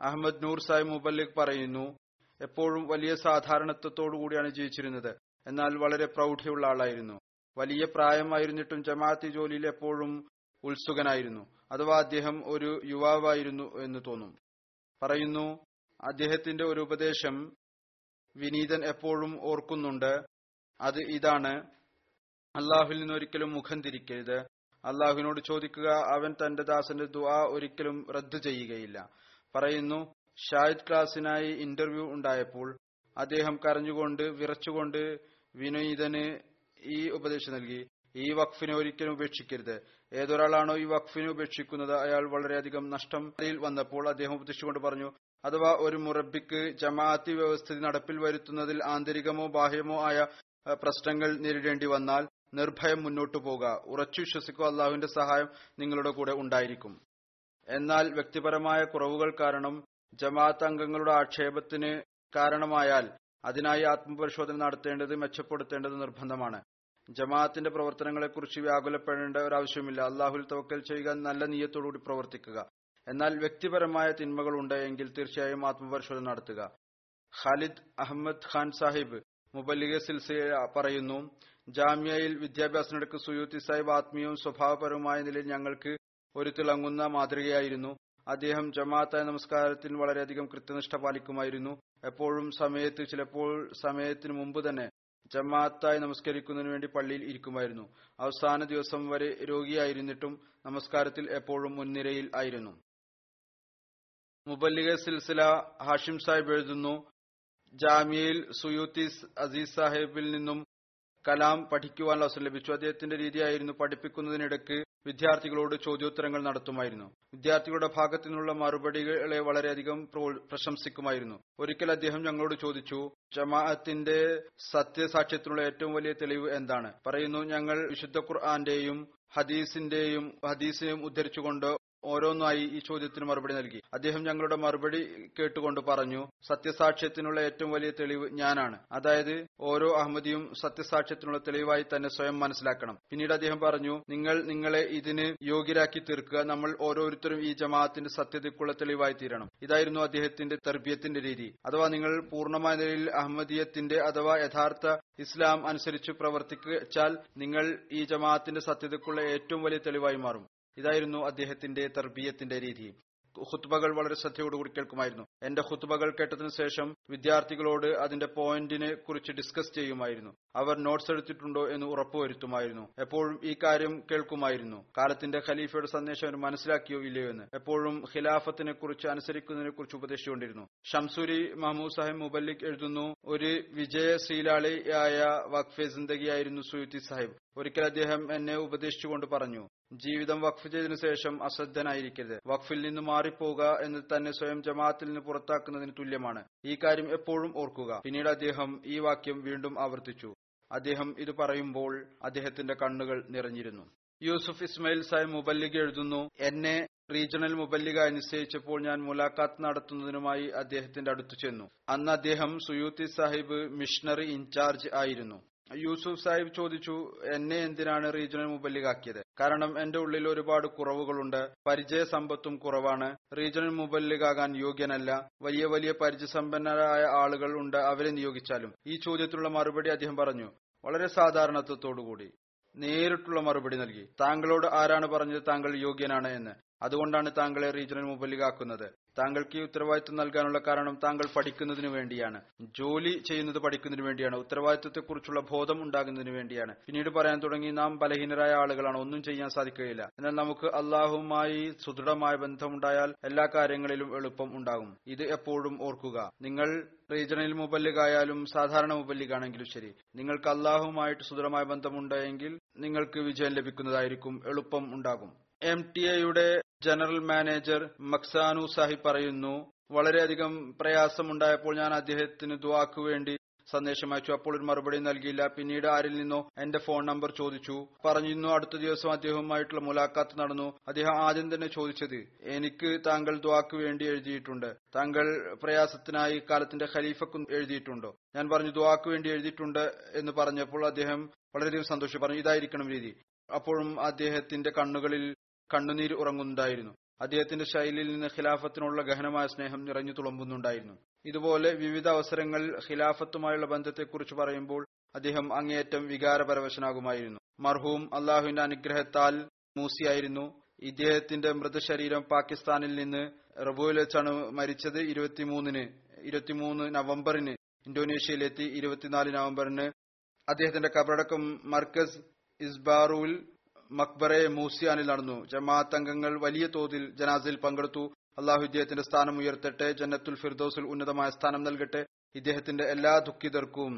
അഹമ്മദ് നൂർ സാഹിബ് മുബല്ലിഖ് പറയുന്നു എപ്പോഴും വലിയ സാധാരണത്വത്തോടുകൂടിയാണ് ജീവിച്ചിരുന്നത്. എന്നാൽ വളരെ പ്രൗഢിയുള്ള ആളായിരുന്നു. വലിയ പ്രായമായിരുന്നിട്ടും ജമാഅത്തി ജോലിയിൽ എപ്പോഴും ഉത്സുകനായിരുന്നു. അഥവാ അദ്ദേഹം ഒരു യുവാവായിരുന്നു എന്ന് തോന്നും. പറയുന്നു അദ്ദേഹത്തിന്റെ ഒരു ഉപദേശം വിനീതൻ എപ്പോഴും ഓർക്കുന്നുണ്ട്. അത് ഇതാണ്. അള്ളാഹുവിൽ നിന്ന് ഒരിക്കലും മുഖം തിരിക്കരുത്. അള്ളാഹുവിനോട് ചോദിക്കുക അവൻ തന്റെ ദാസന്റെ ദുആ ഒരിക്കലും റദ്ദു ചെയ്യുകയില്ല. പറയുന്നു ഷാഹിദ് ക്ലാസിനായി ഇന്റർവ്യൂ ഉണ്ടായപ്പോൾ അദ്ദേഹം കരഞ്ഞുകൊണ്ട് വിറച്ചുകൊണ്ട് വിനീതന് ഈ ഉപദേശം നൽകി. ഈ വഖഫിനെ ഒരിക്കലും ഉപേക്ഷിക്കരുത്. ഏതൊരാളാണോ ഈ വഖഫിനെ ഉപേക്ഷിക്കുന്നത് അയാൾ വളരെയധികം നഷ്ടം വന്നപ്പോൾ അദ്ദേഹം ഉപദേശിച്ചുകൊണ്ട് പറഞ്ഞു അഥവാ ഒരു മുറബിക്ക് ജമാഅത്തി വ്യവസ്ഥിതി നടപ്പിൽ വരുത്തുന്നതിൽ ആന്തരികമോ ബാഹ്യമോ ആയ പ്രശ്നങ്ങൾ നേരിടേണ്ടി വന്നാൽ നിർഭയം മുന്നോട്ടു പോകുക ഉറച്ചു വിശ്വസിക്കുക അള്ളാഹുവിന്റെ സഹായം നിങ്ങളുടെ കൂടെ ഉണ്ടായിരിക്കും. എന്നാൽ വ്യക്തിപരമായ കുറവുകൾ കാരണം ജമാഅത്ത് അംഗങ്ങളുടെ ആക്ഷേപത്തിന് കാരണമായാൽ അതിനായി ആത്മപരിശോധന നടത്തേണ്ടത് മെച്ചപ്പെടുത്തേണ്ടത് നിർബന്ധമാണ്. ജമാഅത്തിന്റെ പ്രവർത്തനങ്ങളെക്കുറിച്ച് വ്യാകുലപ്പെടേണ്ട ഒരു ആവശ്യമില്ല അള്ളാഹുൽ തവക്കൽ ചെയ്യുക നല്ല നീയത്തോടുകൂടി പ്രവർത്തിക്കുക. എന്നാൽ വ്യക്തിപരമായ തിന്മകൾ ഉണ്ട് എങ്കിൽ തീർച്ചയായും ആത്മപരിശോധന നടത്തുക. ഖാലിദ് അഹമ്മദ് ഖാൻ സാഹിബ് മുബല്ലിഗ സിൽസില പറയുന്നു ജാമ്യയിൽ വിദ്യാഭ്യാസത്തിനിടയ്ക്ക് സുയൂത്തി സാഹിബ് ആത്മീയവും സ്വഭാവപരവുമായ നിലയിൽ ഞങ്ങൾക്ക് ഒരു തിളങ്ങുന്ന മാതൃകയായിരുന്നു. അദ്ദേഹം ജമാഅത്തായ നമസ്കാരത്തിൽ വളരെയധികം കൃത്യനിഷ്ഠ പാലിക്കുമായിരുന്നു. എപ്പോഴും സമയത്ത് ചിലപ്പോൾ സമയത്തിന് മുമ്പ് തന്നെ ജമാഅത്തായി നമസ്കരിക്കുന്നതിന് വേണ്ടി പള്ളിയിൽ ഇരിക്കുമായിരുന്നു. അവസാന ദിവസം വരെ രോഗിയായിരുന്നിട്ടും നമസ്കാരത്തിൽ എപ്പോഴും മുൻനിരയിൽ ആയിരുന്നു. മുബല്ലിഗ സിൽസില ഹാഷിം സാഹിബ് എഴുതുന്നു. ജാമ്യയിൽ സുയൂത്തി അസീസ് സാഹിബിൽ നിന്നും കലാം പഠിക്കുവാനുള്ള അവസരം ലഭിച്ചു. അദ്ദേഹത്തിന്റെ രീതിയായിരുന്നു പഠിപ്പിക്കുന്നതിനിടയ്ക്ക് വിദ്യാർത്ഥികളോട് ചോദ്യോത്തരങ്ങൾ നടത്തുമായിരുന്നു. വിദ്യാർത്ഥികളുടെ ഭാഗത്തു നിന്നുള്ള മറുപടികളെ വളരെയധികം പ്രോ- പ്രശംസിക്കുമായിരുന്നു. ഒരിക്കൽ അദ്ദേഹം ഞങ്ങളോട് ചോദിച്ചു ജമാഅത്തിന്റെ സത്യസാക്ഷ്യത്തിനുള്ള ഏറ്റവും വലിയ തെളിവ് എന്താണ്? പറയുന്നു ഞങ്ങൾ വിശുദ്ധ ഖുർആന്റെയും ഹദീസിന്റെയും ഹദീസിനെയും ഉദ്ധരിച്ചുകൊണ്ട് ഓരോന്നായി ഈ ചോദ്യത്തിന് മറുപടി നൽകി. അദ്ദേഹം ഞങ്ങളുടെ മറുപടി കേട്ടുകൊണ്ട് പറഞ്ഞു സത്യസാക്ഷ്യത്തിനുള്ള ഏറ്റവും വലിയ തെളിവ് ഞാനാണ്. അതായത് ഓരോ അഹമ്മദിയും സത്യസാക്ഷ്യത്തിനുള്ള തെളിവായി തന്നെ സ്വയം മനസ്സിലാക്കണം. പിന്നീട് അദ്ദേഹം പറഞ്ഞു നിങ്ങൾ നിങ്ങളെ ഇതിന് യോഗ്യരാക്കി തീർക്കുക. നമ്മൾ ഓരോരുത്തരും ഈ ജമാഅത്തിന്റെ സത്യതയ്ക്കുള്ള തെളിവായി തീരണം. ഇതായിരുന്നു അദ്ദേഹത്തിന്റെ തർബിയത്തിന്റെ രീതി. അഥവാ നിങ്ങൾ പൂർണമായ നിലയിൽ അഹമ്മദീയത്തിന്റെ അഥവാ യഥാർത്ഥ ഇസ്ലാം അനുസരിച്ച് പ്രവർത്തിച്ചാൽ നിങ്ങൾ ഈ ജമാഅത്തിന്റെ സത്യതയ്ക്കുള്ള ഏറ്റവും വലിയ തെളിവായി മാറും. ഇതായിരുന്നു അദ്ദേഹത്തിന്റെ തർബീയത്തിന്റെ രീതി. ഖുത്ബകൾ വളരെ ശ്രദ്ധയോടുകൂടി കേൾക്കുമായിരുന്നു. എന്റെ ഖുത്ബകൾ കേട്ടതിനു ശേഷം വിദ്യാർത്ഥികളോട് അതിന്റെ പോയിന്റിനെ കുറിച്ച് ഡിസ്കസ് ചെയ്യുമായിരുന്നു. അവർ നോട്ട്സ് എടുത്തിട്ടുണ്ടോ എന്ന് ഉറപ്പുവരുത്തുമായിരുന്നു. എപ്പോഴും ഈ കാര്യം കേൾക്കുമായിരുന്നു. കാലത്തിന്റെ ഖലീഫയുടെ സന്ദേശം അവർ മനസ്സിലാക്കിയോ ഇല്ലയോ എന്ന്. എപ്പോഴും ഖിലാഫത്തിനെ കുറിച്ച് അനുസരിക്കുന്നതിനെ കുറിച്ച് ഉപദേശിച്ചുകൊണ്ടിരുന്നു. ഷംസൂരി മഹമ്മൂദ് സാഹിബ് മുബല്ലിക് എഴുതുന്നു ഒരു വിജയശീലാളിയായ വഖഫെ ജിന്ദഗിയായിരുന്നു സുയുത്തി സാഹിബ്. ഒരിക്കൽ അദ്ദേഹം എന്നെ ഉപദേശിച്ചുകൊണ്ട് പറഞ്ഞു ജീവിതം വഖഫ് ചെയ്തതിനു ശേഷം അശ്രദ്ധനായിരിക്കരുത്. വഖഫിൽ നിന്ന് മാറിപ്പോവുക എന്ന് തന്നെ സ്വയം ജമാഅത്തിൽ നിന്ന് പുറത്താക്കുന്നതിന് തുല്യമാണ്. ഈ കാര്യം എപ്പോഴും ഓർക്കുക. പിന്നീട് അദ്ദേഹം ഈ വാക്യം വീണ്ടും ആവർത്തിച്ചു. അദ്ദേഹം ഇത് പറയുമ്പോൾ അദ്ദേഹത്തിന്റെ കണ്ണുകൾ നിറഞ്ഞിരുന്നു. യൂസുഫ് ഇസ്മയിൽ സാഹിബ് മുബല്ലിഗ് എഴുതുന്നു എന്നെ റീജിയണൽ മുബല്ലിഗ അനുസരിച്ചപ്പോൾ ഞാൻ മുലാഖാത്ത് നടത്തുന്നതിനുമായി അദ്ദേഹത്തിന്റെ അടുത്തു ചെന്നു. അന്ന് അദ്ദേഹം സുയൂത്തി സാഹിബ് മിഷണറി ഇൻചാർജ് ആയിരുന്നു. യൂസുഫ് സാഹിബ് ചോദിച്ചു എന്നെ എന്തിനാണ് റീജിയണൽ മുബല്ലിഗാക്കിയത് കാരണം എന്റെ ഉള്ളിൽ ഒരുപാട് കുറവുകളുണ്ട്. പരിചയ സമ്പത്തും കുറവാണ്. റീജിയണൽ മുബല്ലിഗാകാൻ യോഗ്യനല്ല. വലിയ വലിയ പരിചയസമ്പന്നരായ ആളുകൾ ഉണ്ട് അവരെ നിയോഗിച്ചാലും. ഈ ചോദ്യത്തിലുള്ള മറുപടി അദ്ദേഹം പറഞ്ഞു വളരെ സാധാരണത്വത്തോടുകൂടി നേരിട്ടുള്ള മറുപടി നൽകി. താങ്കളോട് ആരാണ് പറഞ്ഞത് താങ്കൾ യോഗ്യനാണ് എന്ന്. അതുകൊണ്ടാണ് താങ്കളെ റീജിയണൽ മുബല്ലിഗാക്കുന്നത് താങ്കൾക്ക് ഈ ഉത്തരവാദിത്വം നൽകാനുള്ള കാരണം താങ്കൾ പഠിക്കുന്നതിന് വേണ്ടിയാണ്. ജോലി ചെയ്യുന്നത് പഠിക്കുന്നതിന് വേണ്ടിയാണ്. ഉത്തരവാദിത്വത്തെക്കുറിച്ചുള്ള ബോധം ഉണ്ടാകുന്നതിന് വേണ്ടിയാണ്. പിന്നീട് പറയാൻ തുടങ്ങി നാം ബലഹീനരായ ആളുകളാണ്. ഒന്നും ചെയ്യാൻ സാധിക്കുകയില്ല. എന്നാൽ നമുക്ക് അള്ളാഹുമായി സുദൃഢമായ ബന്ധമുണ്ടായാൽ എല്ലാ കാര്യങ്ങളിലും എളുപ്പം ഉണ്ടാകും. ഇത് എപ്പോഴും ഓർക്കുക. നിങ്ങൾ റീജിയണൽ മുബല്ലിഗായാലും സാധാരണ മുബല്ലിഗാണെങ്കിലും ശരി. നിങ്ങൾക്ക് അള്ളാഹുമായിട്ട് സുദൃഢമായ ബന്ധമുണ്ടെങ്കിൽ നിങ്ങൾക്ക് വിജയം ലഭിക്കുന്നതായിരിക്കും. എളുപ്പം ഉണ്ടാകും. എം ടി എയുടെ ജനറൽ മാനേജർ മക്സാനു സാഹിബ് പറയുന്നു വളരെയധികം പ്രയാസമുണ്ടായപ്പോൾ ഞാൻ അദ്ദേഹത്തിന് ദുവാക്ക് വേണ്ടി സന്ദേശം അയച്ചു. അപ്പോൾ ഒരു മറുപടി നൽകിയില്ല. പിന്നീട് ആരിൽ നിന്നോ എന്റെ ഫോൺ നമ്പർ ചോദിച്ചു. പറഞ്ഞിരുന്നു അടുത്ത ദിവസം അദ്ദേഹവുമായിട്ടുള്ള മുലാഖാത്ത് നടന്നു. അദ്ദേഹം ആദ്യം തന്നെ ചോദിച്ചത് എനിക്ക് താങ്കൾ ദ്വാക്ക് വേണ്ടി എഴുതിയിട്ടുണ്ട്. താങ്കൾ പ്രയാസത്തിനായി കാലത്തിന്റെ ഖലീഫക്കും എഴുതിയിട്ടുണ്ടോ? ഞാൻ പറഞ്ഞു ദ്വാക്ക് വേണ്ടി എഴുതിയിട്ടുണ്ട് എന്ന് പറഞ്ഞപ്പോൾ അദ്ദേഹം വളരെയധികം സന്തോഷം പറഞ്ഞു ഇതായിരിക്കണം രീതി. അപ്പോഴും അദ്ദേഹത്തിന്റെ കണ്ണുകളിൽ കണ്ണുനീർ ഉറങ്ങുന്നുണ്ടായിരുന്നു. അദ്ദേഹത്തിന്റെ ശൈലിയിൽ നിന്ന് ഖിലാഫത്തിനുള്ള ഗഹനമായ സ്നേഹം നിറഞ്ഞു തുളുമ്പുന്നുണ്ടായിരുന്നു. ഇതുപോലെ വിവിധ അവസരങ്ങളിൽ ഖിലാഫത്തുമായുള്ള ബന്ധത്തെക്കുറിച്ച് പറയുമ്പോൾ അദ്ദേഹം അങ്ങേയറ്റം വികാരപരവശനാകുമായിരുന്നു. മർഹൂം അള്ളാഹുവിന്റെ അനുഗ്രഹത്താൽ മൂസിയായിരുന്നു. ഇദ്ദേഹത്തിന്റെ മൃതശരീരം പാകിസ്ഥാനിൽ നിന്ന് റബുവിൽ വെച്ചാണ് മരിച്ചത് ഇരുപത്തിമൂന്നിന് ഇരുപത്തിമൂന്ന് നവംബറിന്. ഇന്തോനേഷ്യയിലെത്തി ഇരുപത്തിനാല് നവംബറിന്. അദ്ദേഹത്തിന്റെ കബറടക്കം മർക്കസ് ഇസ്ബാറുൽ മക്ബറെ മൂസിയാനിൽ നടന്നു ജമാഅത്ത് അംഗങ്ങൾ വലിയ തോതിൽ ജനാസിൽ പങ്കെടുത്തു അള്ളാഹു ഇദ്ദേഹത്തിന്റെ സ്ഥാനം ഉയർത്തട്ടെ ജന്നത്തുൽ ഫിർദോസിൽ ഉന്നതമായ സ്ഥാനം നൽകട്ടെ ഇദ്ദേഹത്തിന്റെ എല്ലാ ദുഃഖിതർക്കും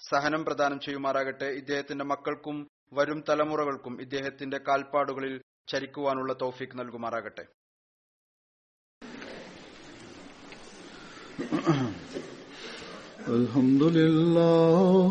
സഹനം പ്രദാനം ചെയ്യുമാറാകട്ടെ ഇദ്ദേഹത്തിന്റെ മക്കൾക്കും വരും തലമുറകൾക്കും ഇദ്ദേഹത്തിന്റെ കാൽപ്പാടുകളിൽ ചരിക്കുവാനുള്ള തൗഫീക്ക് നൽകുമാറാകട്ടെ الحمد لله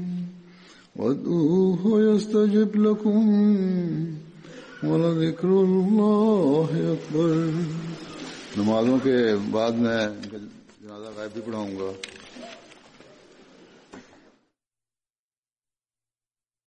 وادعوه يستجب لكم ولذكر الله أكبر. نمازوں کے بعد میں جنازہ غائب بھی پڑھاؤں گا.